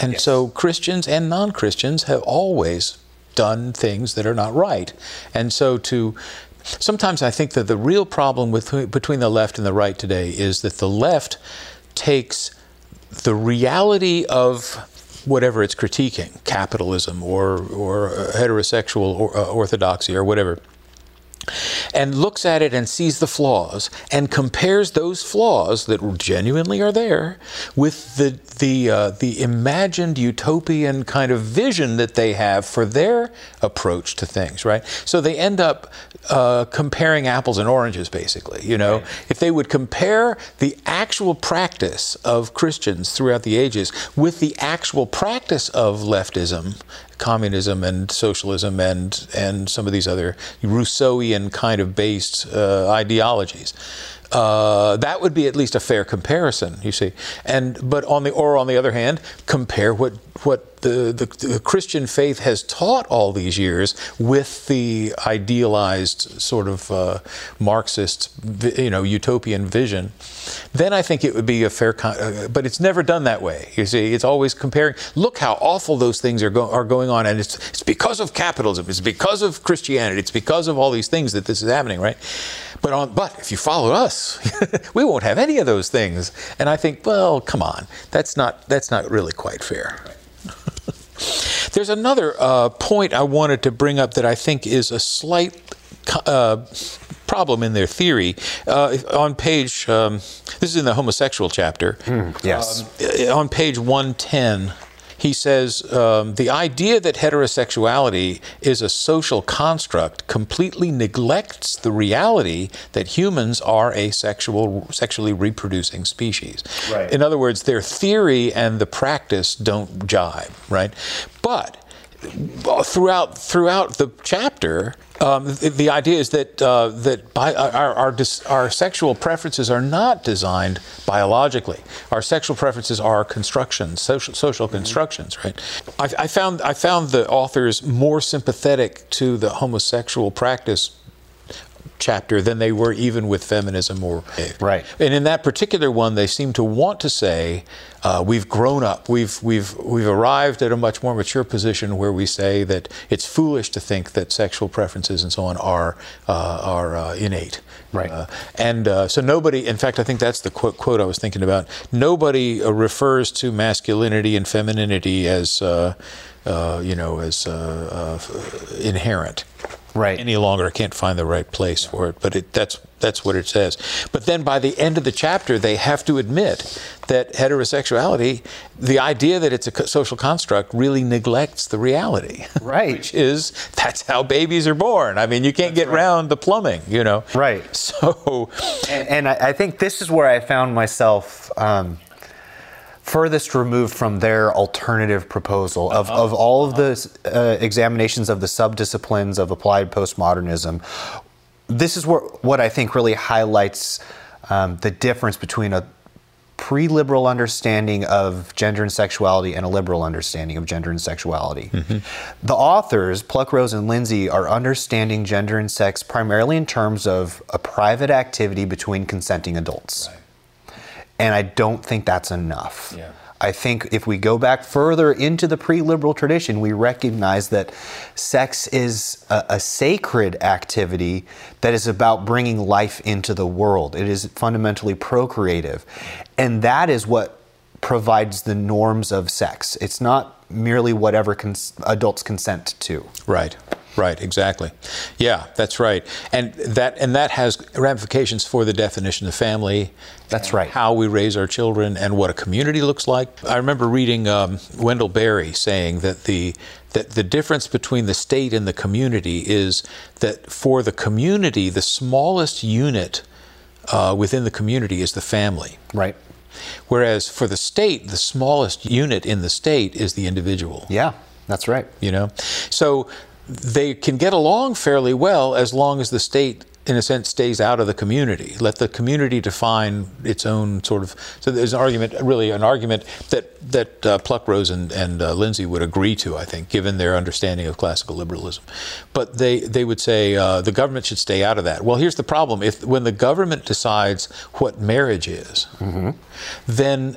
And yes. so Christians and non Christians have always done things that are not right. And so to sometimes I think that the real problem with between the left and the right today is that the left takes the reality of whatever it's critiquing, capitalism or, or heterosexual or, uh, orthodoxy or whatever, and looks at it and sees the flaws and compares those flaws that genuinely are there with the the uh, the imagined utopian kind of vision that they have for their approach to things, right? So they end up uh, comparing apples and oranges, basically. You know, right. if they would compare the actual practice of Christians throughout the ages with the actual practice of leftism, communism and socialism and and some of these other Rousseauian kind of based uh, ideologies. Uh, that would be at least a fair comparison, you see. And but on the or on the other hand, compare what what the, the, the, Christian faith has taught all these years with the idealized sort of uh, Marxist, you know, utopian vision, then I think it would be a fair. Con- uh, but it's never done that way. You see, it's always comparing. Look how awful those things are, go- are going on, and it's it's because of capitalism. It's because of Christianity. It's because of all these things that this is happening, right? But on, but if you follow us, we won't have any of those things. And I think, well, come on, that's not that's not really quite fair. There's another uh, point I wanted to bring up that I think is a slight uh, problem in their theory. Uh, on page, um, this is in the homosexual chapter. Mm, yes. Um, on page 110 he says um, the idea that heterosexuality is a social construct completely neglects the reality that humans are a sexual, sexually reproducing species. Right. In other words, their theory and the practice don't jive, right? But throughout throughout the chapter, um, the, the, idea is that uh, that by, our, our, our sexual preferences are not designed biologically. Our sexual preferences are constructions, social, social mm-hmm. constructions, right? I, I, found I found the authors more sympathetic to the homosexual practice chapter than they were even with feminism or right. And in that particular one, they seem to want to say uh, we've grown up, we've we've we've arrived at a much more mature position where we say that it's foolish to think that sexual preferences and so on are uh, are uh, innate. Right. Uh, and uh, so nobody, in fact, I think that's the quote, quote I was thinking about. Nobody uh, refers to masculinity and femininity as you know as inherent right. any longer. I can't find the right place for it, but it, that's that's what it says. But then by the end of the chapter, they have to admit that heterosexuality, the idea that it's a social construct, really neglects the reality. Right. Which is that's how babies are born. I mean, you can't that's get right. around the plumbing, you know. Right. So, and, and I think this is where I found myself. Um, furthest removed from their alternative proposal of, uh-huh. of all of the uh, examinations of the subdisciplines of applied postmodernism. This is what, what I think really highlights um, the difference between a pre liberal understanding of gender and sexuality and a liberal understanding of gender and sexuality. Mm-hmm. The authors, Pluckrose and Lindsay, are understanding gender and sex primarily in terms of a private activity between consenting adults. Right. And I don't think that's enough. Yeah. I think if we go back further into the pre liberal tradition, we recognize that sex is a, a, sacred activity that is about bringing life into the world. It is fundamentally procreative. And that is what provides the norms of sex. It's not merely whatever cons- adults consent to. Right. Right, exactly. Yeah, that's right. And that and that has ramifications for the definition of family. That's right. How we raise our children and what a community looks like. I remember reading um, Wendell Berry saying that the that the difference between the state and the community is that for the community, the smallest unit uh, within the community is the family. Right. Whereas for the state, the smallest unit in the state is the individual. Yeah, that's right. You know, so they can get along fairly well as long as the state in a sense stays out of the community. Let the community define its own sort of so there's an argument really an argument that that uh, pluckrose and, and uh, lindsay would agree to i think given their understanding of classical liberalism. But they they would say uh, the government should stay out of that. Well here's the problem. If when the government decides what marriage is mm-hmm. then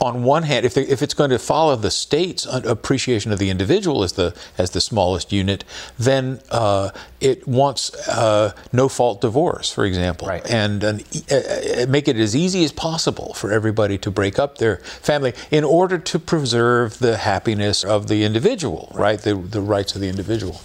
on one hand, if, they, if it's going to follow the state's appreciation of the individual as the as the smallest unit, then uh, it wants uh, no fault divorce, for example, right. and an, uh, make it as easy as possible for everybody to break up their family in order to preserve the happiness of the individual, right? right? The the rights of the individual.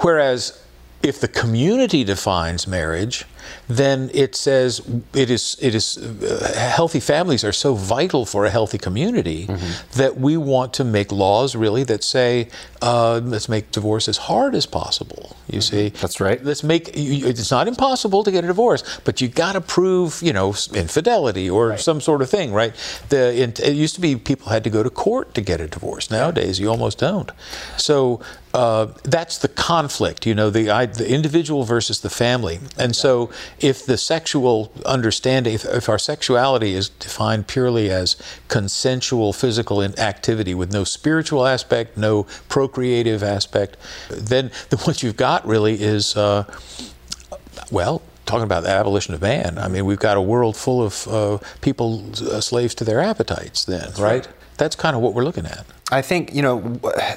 Whereas if the community defines marriage, then it says it is it is uh, healthy families are so vital for a healthy community mm-hmm. that we want to make laws really that say uh, let's make divorce as hard as possible. You mm-hmm. see, that's right. Let's make it's not impossible to get a divorce, but you got to prove you know infidelity or right. some sort of thing, right? The it, it used to be people had to go to court to get a divorce. Nowadays, you almost don't. So uh, that's the conflict, you know, the, I, the individual versus the family. And so, if the sexual understanding, if, if, our sexuality is defined purely as consensual physical activity with no spiritual aspect, no procreative aspect, then the, what you've got really is, uh, well, talking about the abolition of man. I mean, we've got a world full of uh, people uh, slaves to their appetites, then, right? right? That's kind of what we're looking at. I think, you know,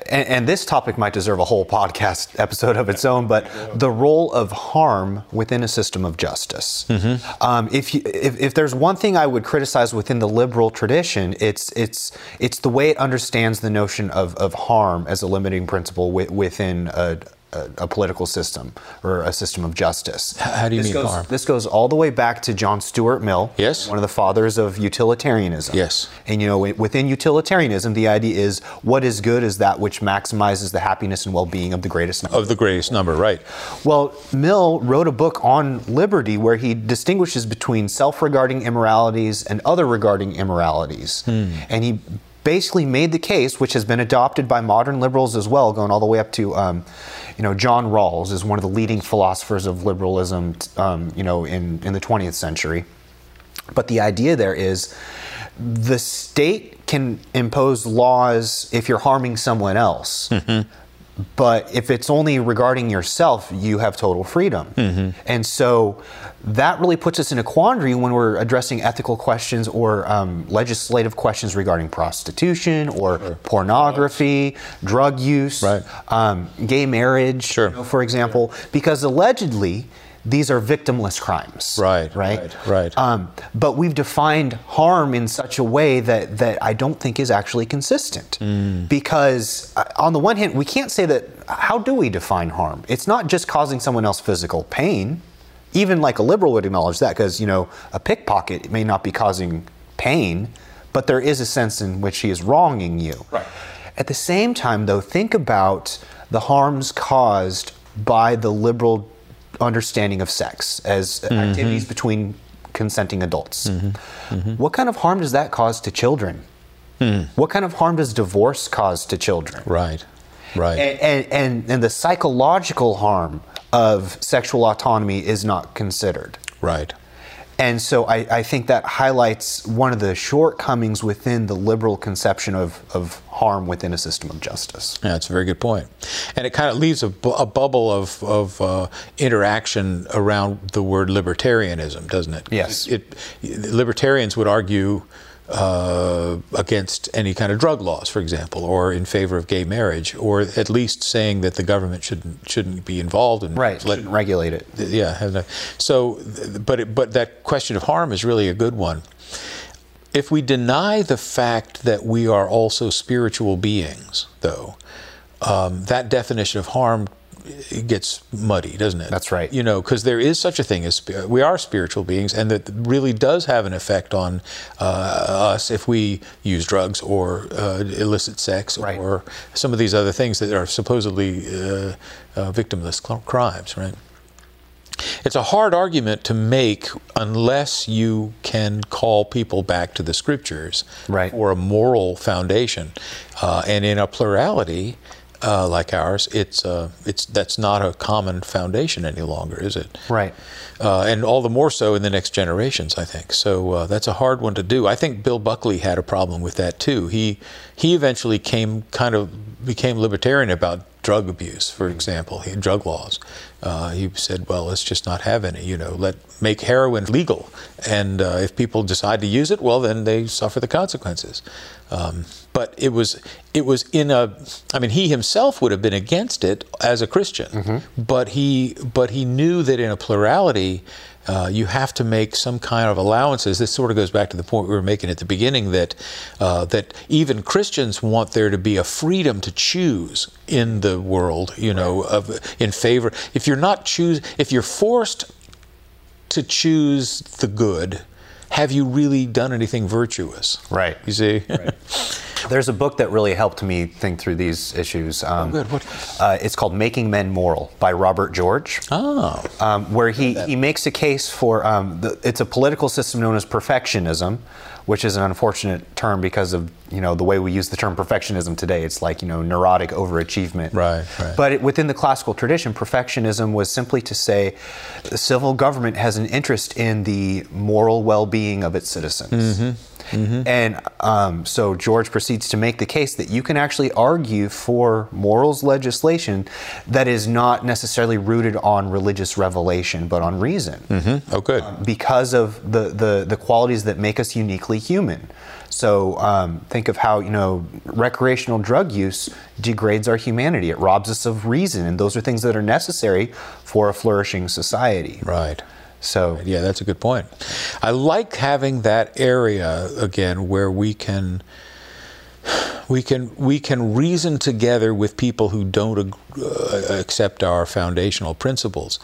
and, and, this topic might deserve a whole podcast episode of its own, but the role of harm within a system of justice. Mm-hmm. Um, if, you, if, if, there's one thing I would criticize within the liberal tradition, it's, it's, it's the way it understands the notion of, of harm as a limiting principle within a, a, a, political system or a system of justice. How do you this mean goes, harm? This goes all the way back to John Stuart Mill. Yes. One of the fathers of utilitarianism. Yes. And you know, within utilitarianism, the idea is what is good is that which maximizes the happiness and well-being of the greatest number. Of the greatest number, right. Well, Mill wrote a book on liberty where he distinguishes between self-regarding immoralities and other regarding immoralities. Hmm. And he basically made the case, which has been adopted by modern liberals as well, going all the way up to, um, you know, John Rawls is one of the leading philosophers of liberalism, um, you know, in, in the 20th century. But the idea there is the state can impose laws if you're harming someone else. Mm-hmm. But if it's only regarding yourself, you have total freedom. Mm-hmm. And so that really puts us in a quandary when we're addressing ethical questions or um, legislative questions regarding prostitution or sure. pornography, drug use, right. um, gay marriage, sure. you know, for example, because allegedly these are victimless crimes. Right, right, right. right. Um, but we've defined harm in such a way that that I don't think is actually consistent. Mm. Because uh, on the one hand, we can't say that. How do we define harm? It's not just causing someone else physical pain. Even like a liberal would acknowledge that, because you know a pickpocket may not be causing pain, but there is a sense in which he is wronging you. Right. At the same time, though, think about the harms caused by the liberal understanding of sex as mm-hmm. activities between consenting adults. Mm-hmm. Mm-hmm. What kind of harm does that cause to children? Mm. What kind of harm does divorce cause to children? Right, right. And, and, and, and the psychological harm of sexual autonomy is not considered. Right. And so I, I, think that highlights one of the shortcomings within the liberal conception of, of harm within a system of justice. Yeah, that's a very good point. And it kind of leaves a, bu- a bubble of, of uh, interaction around the word libertarianism, doesn't it? Yes. It, it, libertarians would argue uh, against any kind of drug laws, for example, or in favor of gay marriage, or at least saying that the government shouldn't shouldn't be involved in right, let, shouldn't regulate it. Yeah, so, but it, but that question of harm is really a good one. If we deny the fact that we are also spiritual beings, though, um, that definition of harm it gets muddy, doesn't it? That's right. You know, because there is such a thing as we are spiritual beings, and that really does have an effect on uh, us if we use drugs or uh, illicit sex right. or some of these other things that are supposedly uh, uh victimless crimes, right? It's a hard argument to make unless you can call people back to the scriptures right. or a moral foundation. Uh, and in a plurality, uh, like ours, it's uh, it's that's not a common foundation any longer, is it? Right. Uh, and all the more so in the next generations, I think. So uh, that's a hard one to do. I think Bill Buckley had a problem with that too. He he eventually came kind of became libertarian about drug abuse, for example, he, drug laws. Uh, he said, "Well, let's just not have any. You know, let make heroin legal, and uh, if people decide to use it, well, then they suffer the consequences." Um, but it was it was in a I mean he himself would have been against it as a Christian, Mm-hmm. but he but he knew that in a plurality uh, you have to make some kind of allowances. This sort of goes back to the point we were making at the beginning that uh, that even Christians want there to be a freedom to choose in the world. You know, of in favor. If you're not choose, if you're forced to choose the good, have you really done anything virtuous? Right. You see. There's a book that really helped me think through these issues. Um, Oh, good. What- Uh, it's called Making Men Moral by Robert George. oh. um, where he, he makes a case for um, the, it's a political system known as perfectionism, which is an unfortunate term because of you know the way we use the term perfectionism today. It's like you know neurotic overachievement. Right, right. But it, within the classical tradition, perfectionism was simply to say the civil government has an interest in the moral well-being of its citizens. Mm-hmm. And um, so George proceeds to make the case that you can actually argue for morals legislation that is not necessarily rooted on religious revelation, but on reason, Oh, good. because of the, the, the qualities that make us uniquely human. So um, think of how you know recreational drug use degrades our humanity. It robs us of reason, and those are things that are necessary for a flourishing society. right. So Yeah, that's a good point. I like having that area again where we can we can we can reason together with people who don't uh, accept our foundational principles.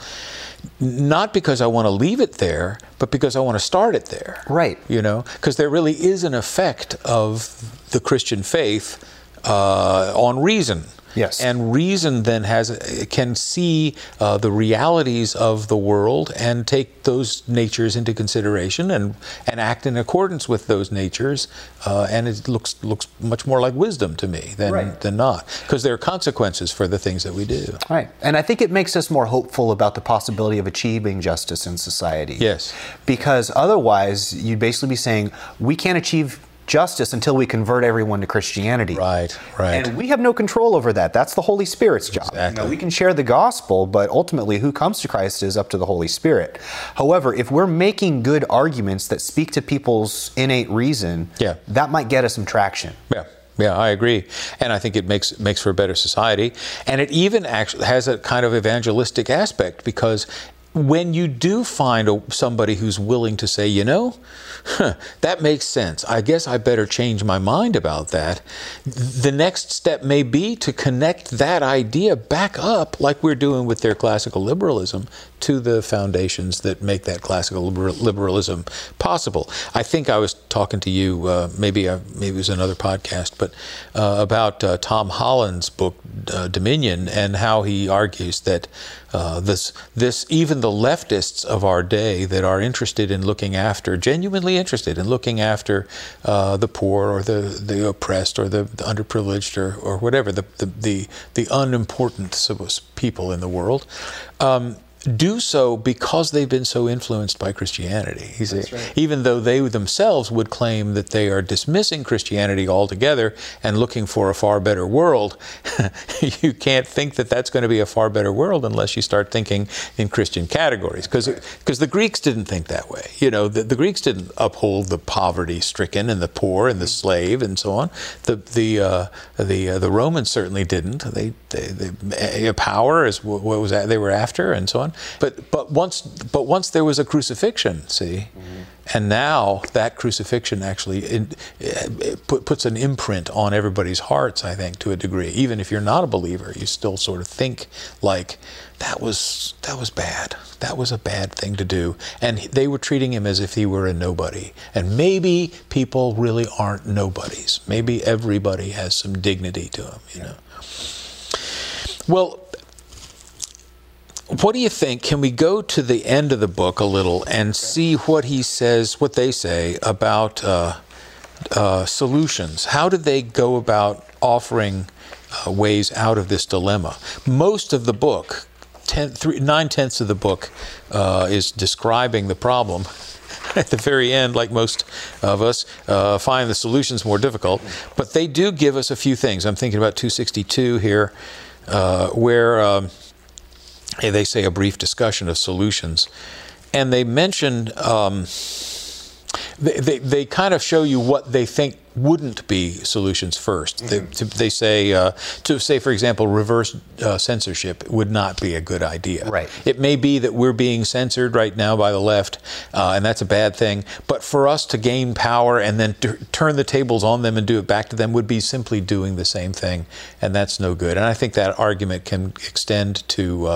Not because I want to leave it there, but because I want to start it there. Right. You know, because there really is an effect of the Christian faith uh, on reason. Yes. And reason then has can see uh, the realities of the world and take those natures into consideration and and act in accordance with those natures. Uh, and it looks looks much more like wisdom to me than Right. than not, because there are consequences for the things that we do. Right. And I think it makes us more hopeful about the possibility of achieving justice in society. Yes. Because otherwise, you'd basically be saying, we can't achieve justice until we convert everyone to Christianity. Right, right. And we have no control over that. That's the Holy Spirit's job. You know, Exactly. we can share the gospel, but ultimately, who comes to Christ is up to the Holy Spirit. However, if we're making good arguments that speak to people's innate reason, Yeah. that might get us some traction. Yeah, yeah, I agree, and I think it makes makes for a better society, and it even actually has a kind of evangelistic aspect because when you do find a, somebody who's willing to say, you know, huh, that makes sense. I guess I better change my mind about that. The next step may be to connect that idea back up, like we're doing with their classical liberalism, to the foundations that make that classical liber- liberalism possible. I think I was talking to you, uh, maybe uh, maybe it was another podcast, but uh, about uh, Tom Holland's book uh, Dominion and how he argues that uh, this this even the leftists of our day that are interested in looking after, genuinely interested in looking after uh, the poor or the, the oppressed or the, the underprivileged or, or whatever the the, the, the unimportant people in the world. Um, do so because they've been so influenced by Christianity. See, even though they themselves would claim that they are dismissing Christianity altogether and looking for a far better world, you can't think that that's going to be a far better world unless you start thinking in Christian categories. Because because the Greeks didn't think that way. You know, the, the Greeks didn't uphold the poverty-stricken and the poor and the slave and so on. The the uh, the uh, the Romans certainly didn't. They they, they power is what was that they were after and so on. But but once but once there was a crucifixion, see, and now that crucifixion actually in, it put, puts an imprint on everybody's hearts. I think to a degree, even if you're not a believer, you still sort of think like that was that was bad. That was a bad thing to do, and they were treating him as if he were a nobody. And maybe people really aren't nobodies. Maybe everybody has some dignity to them. You know. Well, what do you think? Can we go to the end of the book a little and see what he says, what they say about uh, uh, solutions? How did they go about offering uh, ways out of this dilemma? Most of the book, ten, three, nine tenths of the book, uh, is describing the problem. At the very end, like most of us, uh, find the solutions more difficult. But they do give us a few things. I'm thinking about 262 here, uh, where. Um, they say a brief discussion of solutions, and they mention um, they, they, they kind of show you what they think wouldn't be solutions 1st They, to, they say uh, to say, for example, reverse uh, censorship would not be a good idea. Right. It may be that we're being censored right now by the left, uh, and that's a bad thing. But for us to gain power and then t- turn the tables on them and do it back to them would be simply doing the same thing, and that's no good. And I think that argument can extend to.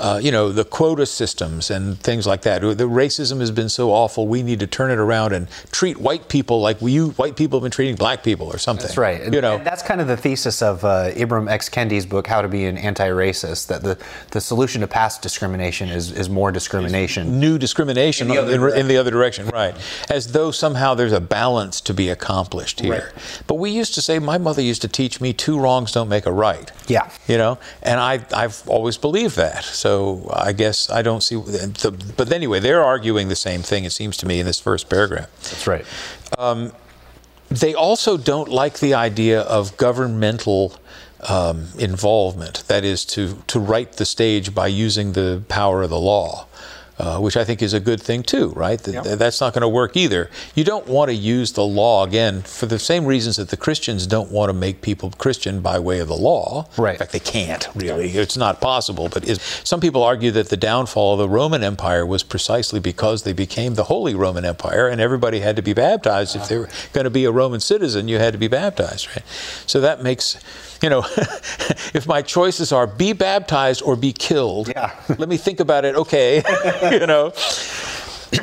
Uh, you know, the quota systems and things like that. The racism has been so awful. We need to turn it around and treat white people like we white people have been treating black people or something. That's right. You know, and that's kind of the thesis of uh, Ibram X. Kendi's book, How to Be an Anti-Racist. That the, the solution to past discrimination is, is more discrimination. New discrimination in the, in, in the, other direction, right? As though somehow there's a balance to be accomplished here. Right. But we used to say, my mother used to teach me, two wrongs don't make a right. Yeah. You know, and I I've always believed that. So so I guess I don't see. But anyway, they're arguing the same thing. It seems to me in this first paragraph. That's right. Um, they also don't like the idea of governmental um, involvement. That is to to right the stage by using the power of the law uh, which I think is a good thing too, right? That, That's not going to work either. You don't want to use the law again for the same reasons that the Christians don't want to make people Christian by way of the law. Right. In fact, they can't really. It's not possible. But is, some people argue that the downfall of the Roman Empire was precisely because they became the Holy Roman Empire, and everybody had to be baptized. If they were going to be a Roman citizen, you had to be baptized, right? So that makes you know, if my choices are be baptized or be killed, yeah. let me think about it. Okay, you know.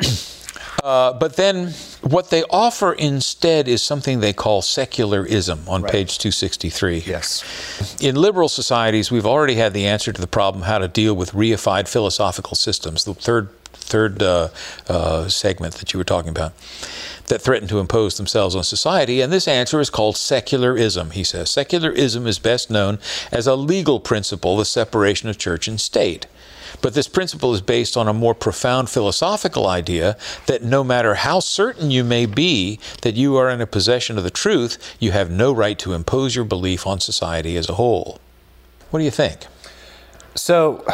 Uh, but then what they offer instead is something they call secularism on right. page 263. Yes. In liberal societies, we've already had the answer to the problem how to deal with reified philosophical systems, the third, third uh, uh, segment that you were talking about that threaten to impose themselves on society, and this answer is called secularism, he says. Secularism is best known as a legal principle, the separation of church and state. But this principle is based on a more profound philosophical idea that no matter how certain you may be that you are in a possession of the truth, you have no right to impose your belief on society as a whole. What do you think? So,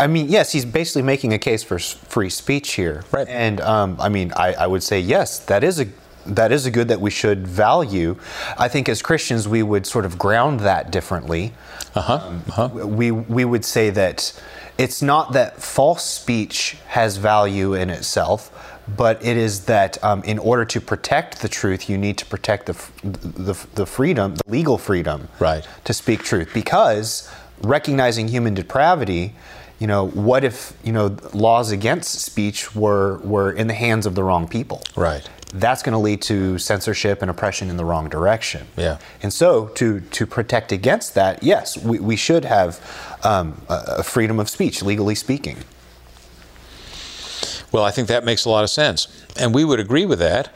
I mean, yes, he's basically making a case for free speech here, right? And um, I mean, I, I would say yes, that is a that is a good that we should value. I think as Christians, we would sort of ground that differently. Uh-huh. Um, uh-huh. We we would say that it's not that false speech has value in itself, but it is that um, in order to protect the truth, you need to protect the, the, the freedom, the legal freedom, right. to speak truth. Because recognizing human depravity, you know, what if you know laws against speech were were in the hands of the wrong people? Right. That's going to lead to censorship and oppression in the wrong direction. Yeah. And so, to to protect against that, yes, we, we should have um, a freedom of speech, legally speaking. Well, I think that makes a lot of sense, and we would agree with that.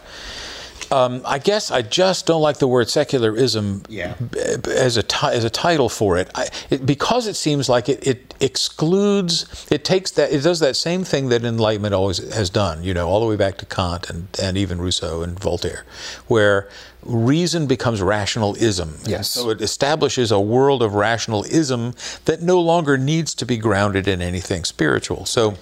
Um, I guess I just don't like the word secularism yeah. as a t- as a title for it. I, it, because it seems like it, it excludes. It takes that. It does that same thing that Enlightenment always has done. You know, all the way back to Kant and and even Rousseau and Voltaire, where reason becomes rationalism. Yes. So it establishes a world of rationalism that no longer needs to be grounded in anything spiritual. So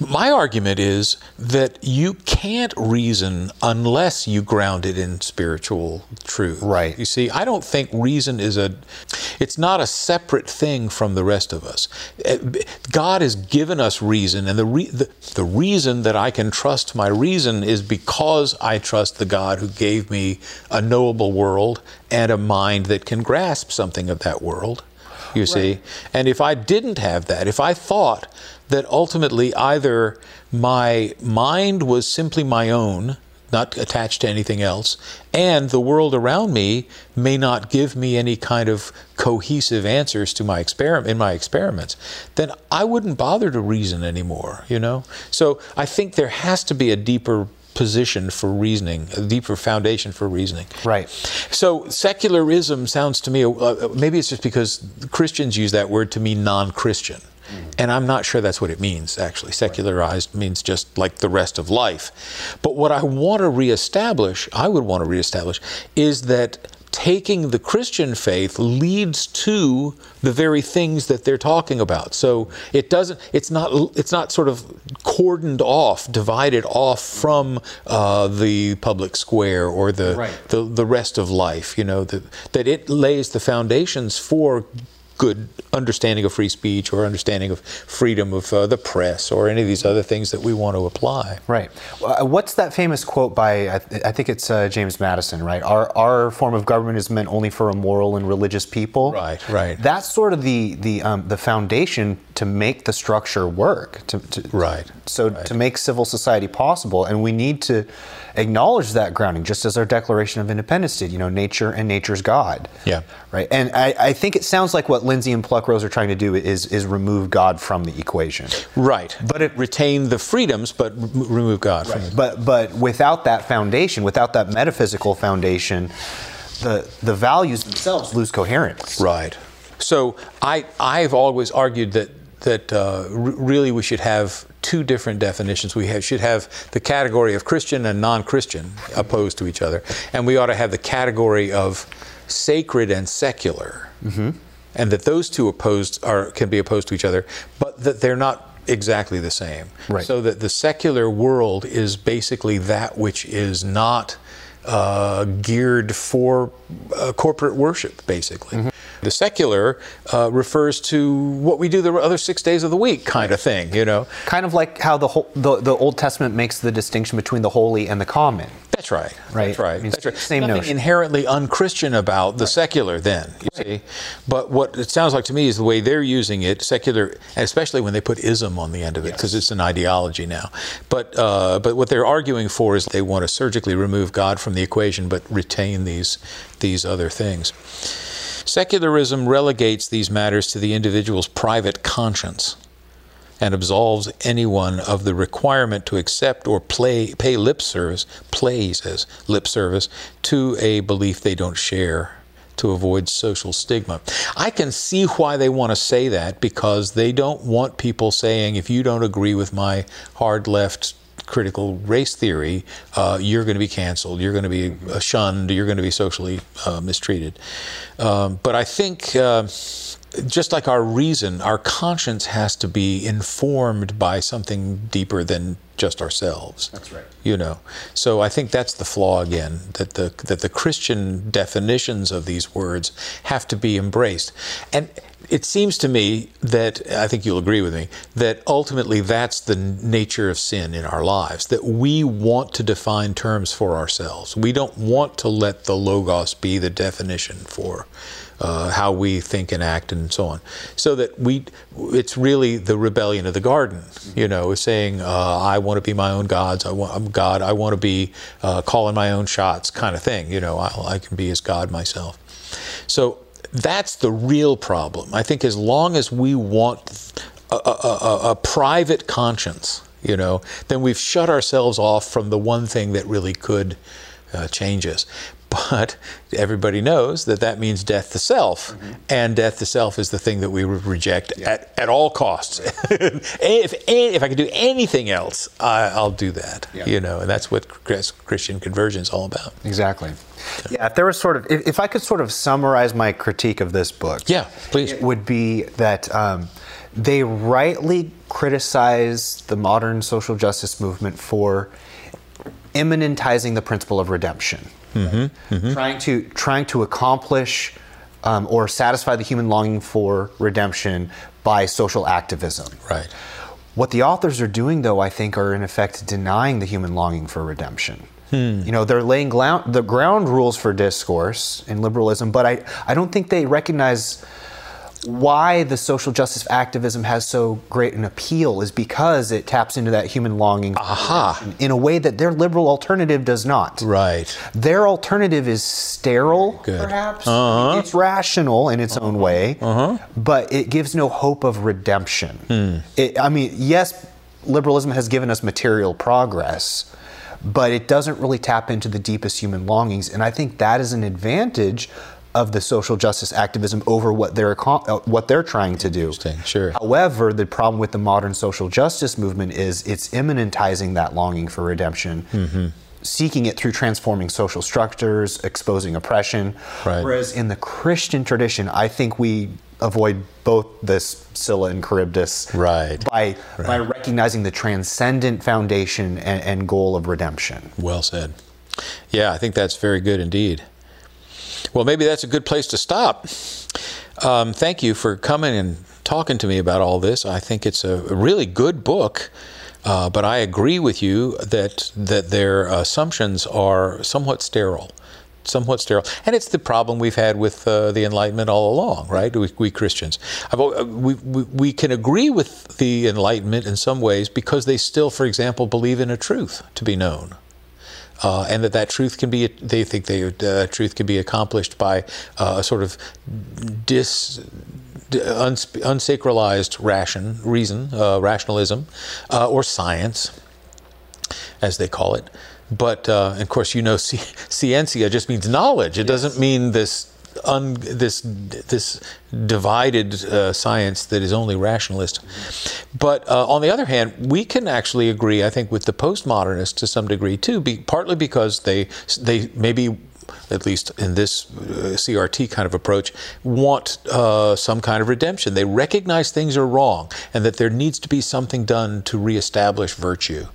my argument is that you can't reason unless you ground it in spiritual truth. Right. You see, I don't think reason is a, it's not a separate thing from the rest of us. Eh, God has given us reason, and the, re, the, the reason that I can trust my reason is because I trust the God who gave me a knowable world and a mind that can grasp something of that world you see. And if I didn't have that, if I thought that ultimately either my mind was simply my own, not attached to anything else, and the world around me may not give me any kind of cohesive answers to my experiment in my experiments, then I wouldn't bother to reason anymore, you know? So I think there has to be a deeper position for reasoning, a deeper foundation for reasoning. Right. So secularism sounds to me, uh, maybe it's just because Christians use that word to mean And I'm not sure that's what it means, actually. Secularized means just like the rest of life. But what I want to reestablish, I would want to reestablish, is that taking the Christian faith leads to the very things that they're talking about. So it doesn't. It's not. It's not sort of cordoned off, divided off from uh, the public square or the, Right. the the rest of life. You know that that it lays the foundations for good understanding of free speech or understanding of freedom of uh, the press or any of these other things that we want to apply. Right. Uh, What's that famous quote by, I, th- I think it's uh, James Madison, right? Our, our form of government is meant only for a moral and religious people. Right, right. That's sort of the, the, um, the foundation to make the structure work. To, to, Right, So to make civil society possible, and we need to acknowledge that grounding, just as our Declaration of Independence did, you know, nature and nature's God. Yeah. Right. And I, I think it sounds like what Lindsay and Pluckrose are trying to do is, is remove God from the equation. Right. But it- retain the freedoms, but remove God from it. But but without that foundation, without that metaphysical foundation, the the values themselves lose coherence. Right. So I I've always argued that that uh, r- really we should have two different definitions. We have, should have the category of Christian and non-Christian opposed to each other, and we ought to have the category of sacred and secular, and that those two opposed are can be opposed to each other, but that they're not exactly the same. Right. So that the secular world is basically that which is not uh, geared for uh, corporate worship, basically. The secular uh, refers to what we do the other six days of the week, kind of thing, you know. Kind of like how the whole, the the Old Testament makes the distinction between the holy and the common. That's right. Right. That's right. I mean, That's right. same Nothing notion. inherently unchristian about the secular, then you see. But what it sounds like to me is the way they're using it, secular, especially when they put ism on the end of it, because it's an ideology now. But uh, but what they're arguing for is they want to surgically remove God from the equation, but retain these these other things. Secularism relegates these matters to the individual's private conscience and absolves anyone of the requirement to accept or play, pay lip service, plays as lip service, to a belief they don't share to avoid social stigma. I can see why they want to say that because they don't want people saying, if you don't agree with my hard left critical race theory, uh, you're going to be canceled, you're going to be shunned, you're going to be socially uh, mistreated. Um, but I think. Uh, just like our reason, our conscience has to be informed by something deeper than just ourselves. That's right. You know, so I think that's the flaw again that the that the Christian definitions of these words have to be embraced, and it seems to me that I think you'll agree with me that ultimately that's the nature of sin in our lives that we want to define terms for ourselves. We don't want to let the logos be the definition for uh, how we think and act and so on. So that we, it's really the rebellion of the garden, you know, saying, uh, I want to be my own gods, I want, I'm God, I want to be uh, calling my own shots kind of thing, you know, I, I can be as God myself. So that's the real problem. I think as long as we want a, a, a, a private conscience, you know, then we've shut ourselves off from the one thing that really could uh, change us. But everybody knows that that means death to self, and death to self is the thing that we re- reject at, at all costs. if, if I could do anything else, I, I'll do that. Yeah. You know, and that's what Christian conversion is all about. Exactly. Yeah. If there was sort of, if, if I could sort of summarize my critique of this book, Yeah, please. it would be that um, they rightly criticize the modern social justice movement for immanentizing the principle of redemption, Mm-hmm. Mm-hmm. trying to trying to accomplish um, or satisfy the human longing for redemption by social activism. Right. What the authors are doing, though, I think, are in effect denying the human longing for redemption. Hmm. You know, they're laying glau- the ground rules for discourse in liberalism, but I, I don't think they recognize why the social justice activism has so great an appeal is because it taps into that human longing for Aha. in a way that their liberal alternative does not. Right. Their alternative is sterile, Good. perhaps. Uh-huh. It's rational in its own uh-huh. way, uh-huh. but it gives no hope of redemption. Hmm. It, I mean, yes, liberalism has given us material progress, but it doesn't really tap into the deepest human longings. And I think that is an advantage of the social justice activism over what they're uh, what they're trying to do. Interesting, sure. However, the problem with the modern social justice movement is it's immanentizing that longing for redemption seeking it through transforming social structures, exposing oppression. Right. Whereas in the Christian tradition, I think we avoid both this Scylla and Charybdis Right. by by recognizing the transcendent foundation and, and goal of redemption. Well said. Yeah, I think that's very good indeed. Well, maybe that's a good place to stop. Um, thank you for coming and talking to me about all this. I think it's a really good book, uh, but I agree with you that that their assumptions are somewhat sterile. Somewhat sterile, and it's the problem we've had with uh, the Enlightenment all along, right? We, we Christians, I've, we, we we can agree with the Enlightenment in some ways because they still, for example, believe in a truth to be known uh, and that that truth can be they think they uh, truth can be accomplished by uh, a sort of dis uns- unsacralized ration reason uh, rationalism uh, or science as they call it. But uh, of course you know ci- ciencia just means knowledge. It doesn't mean this un, this this divided uh, science that is only rationalist. But uh, on the other hand, we can actually agree, I think, with the postmodernists to some degree too, be, partly because they they maybe. At least in this uh, CRT kind of approach, want uh, some kind of redemption. They recognize things are wrong and that there needs to be something done to reestablish virtue.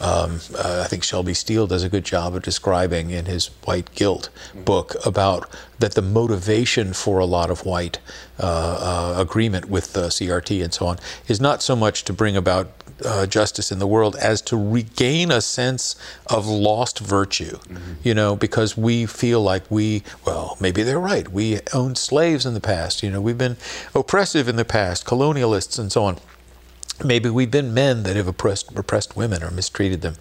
Um, uh, I think Shelby Steele does a good job of describing in his White Guilt book about that the motivation for a lot of white uh, uh, agreement with the CRT and so on is not so much to bring about uh, justice in the world as to regain a sense of lost virtue. You know, because we feel like we, well, maybe they're right. We owned slaves in the past. You know, we've been oppressive in the past, colonialists and so on maybe we've been men that have oppressed oppressed women or mistreated them.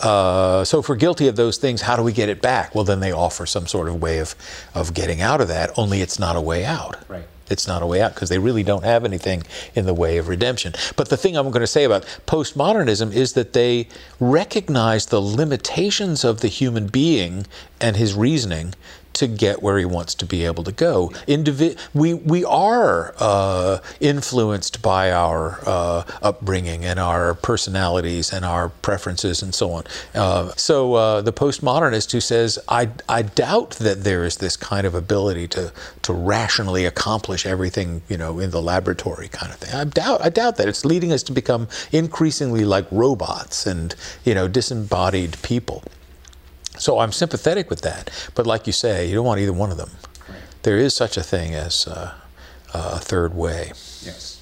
Uh, so if we're guilty of those things, how do we get it back? Well, then they offer some sort of way of of getting out of that. Only it's not a way out. Right. It's not a way out because they really don't have anything in the way of redemption. But the thing I'm going to say about postmodernism is that they recognize the limitations of the human being and his reasoning to get where he wants to be able to go. Indivi- we, we are uh, influenced by our uh, upbringing and our personalities and our preferences and so on. Uh, so uh, the postmodernist who says, I, I doubt that there is this kind of ability to, to rationally accomplish everything, you know, in the laboratory kind of thing. I doubt, I doubt that. It's leading us to become increasingly like robots and, you know, disembodied people. So I'm sympathetic with that. But like you say, you don't want either one of them. There is such a thing as uh, a third way. Yes.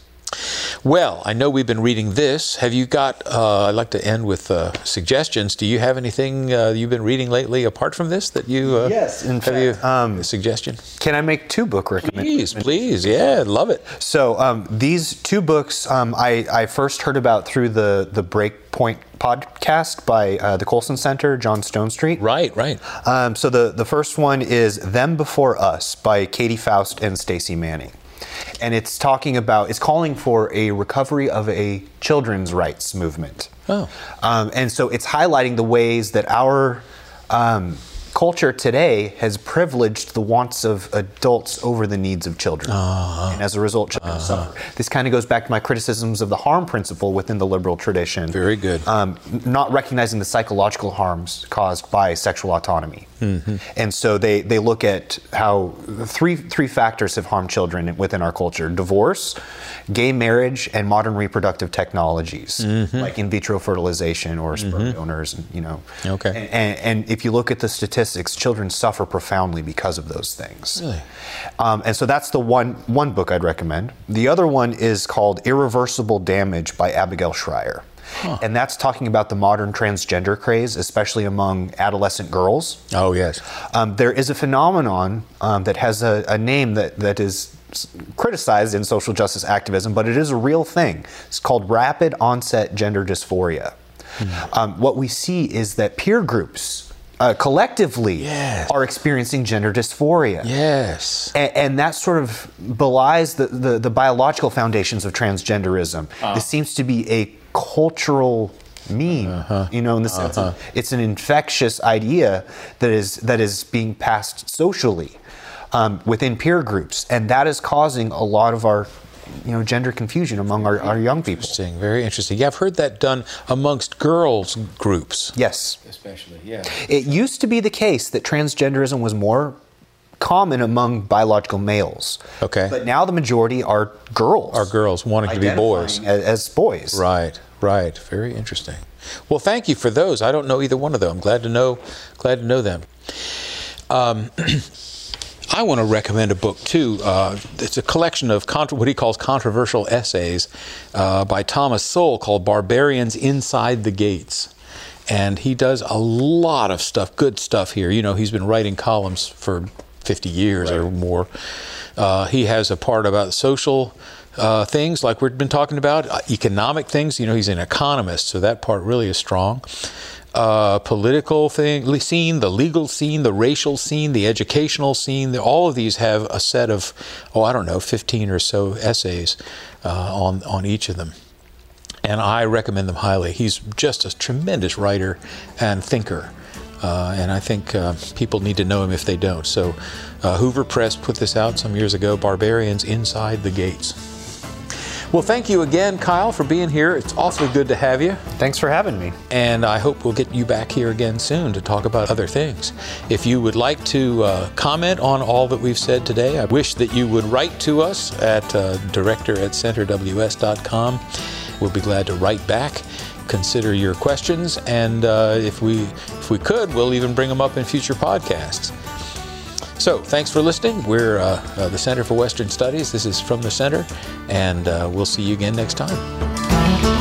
Well, I know we've been reading this. Have you got, uh, I'd like to end with uh, suggestions. Do you have anything uh, you've been reading lately apart from this that you. Uh, Yes, in have you, um, a suggestion? Can I make two book recommendations? Please, please. Yeah, love it. So um, these two books um, I, I first heard about through the the Breakpoint podcast by uh, the Colson Center, John Stonestreet. Right, right. Um, so the the first one is Them Before Us by Katy Faust and Stacy Manning, and it's talking about it's calling for a recovery of a children's rights movement. Oh. Um, and so it's highlighting the ways that our um, culture today has privileged the wants of adults over the needs of children. Uh-huh. And as a result, children suffer. This kind of goes back to my criticisms of the harm principle within the liberal tradition. Very good. Um, not recognizing the psychological harms caused by sexual autonomy. Mm-hmm. And so they, they look at how three, three factors have harmed children within our culture divorce, gay marriage, and modern reproductive technologies Mm-hmm. like in vitro fertilization or sperm donors. And, you know, Okay. And, and, and if you look at the statistics, children suffer profoundly because of those things. Really? Um, and so that's the one one book I'd recommend. The other one is called Irreversible Damage by Abigail Shrier. And that's talking about the modern transgender craze, especially among adolescent girls. Oh, yes. Um, there is a phenomenon um, that has a, a name that, that is criticized in social justice activism, but it is a real thing. It's called rapid onset gender dysphoria. Um, what we see is that peer groups uh, collectively Yes. are experiencing gender dysphoria. Yes. And, and that sort of belies the, the, the biological foundations of transgenderism. This seems to be a cultural meme, you know, in the sense of it's an infectious idea that is that is being passed socially um, within peer groups, and that is causing a lot of our you know gender confusion among our, our young people. Interesting, very interesting. Yeah, I've heard that done amongst girls groups. Yes. Especially, yeah. It used to be the case that transgenderism was more common among biological males. Okay. But now the majority are girls. Are girls wanting to be boys. As, as boys. Right, right. Very interesting. Well, thank you for those. I don't know either one of them. I'm glad to know, glad to know them. Um, I want to recommend a book too. Uh, it's a collection of contra- what he calls controversial essays uh, by Thomas Sowell called "Barbarians Inside the Gates." And he does a lot of stuff, good stuff here. You know, he's been writing columns for 50 years or more. Uh, he has a part about social uh, things like we've been talking about, uh, economic things. You know, he's an economist, so that part really is strong. Uh, political thing, scene, the legal scene, the racial scene, the educational scene. the- All of these have a set of, oh, I don't know, 15 or so essays uh, on on each of them and I recommend them highly. He's just a tremendous writer and thinker, uh, and I think uh, people need to know him if they don't. So, uh, Hoover Press put this out some years ago Barbarians Inside the Gates. Well, thank you again, Kyle, for being here. It's awfully good to have you, Thanks for having me. and I hope we'll get you back here again soon to talk about other things. If you would like to uh, comment on all that we've said today, I wish that you would write to us at uh, director at centerws.com. We'll be glad to write back, consider your questions, and uh, if we if we could, we'll even bring them up in future podcasts. So, thanks for listening. We're uh, uh, the Center for Western Studies. This is From the Center, and uh, we'll see you again next time.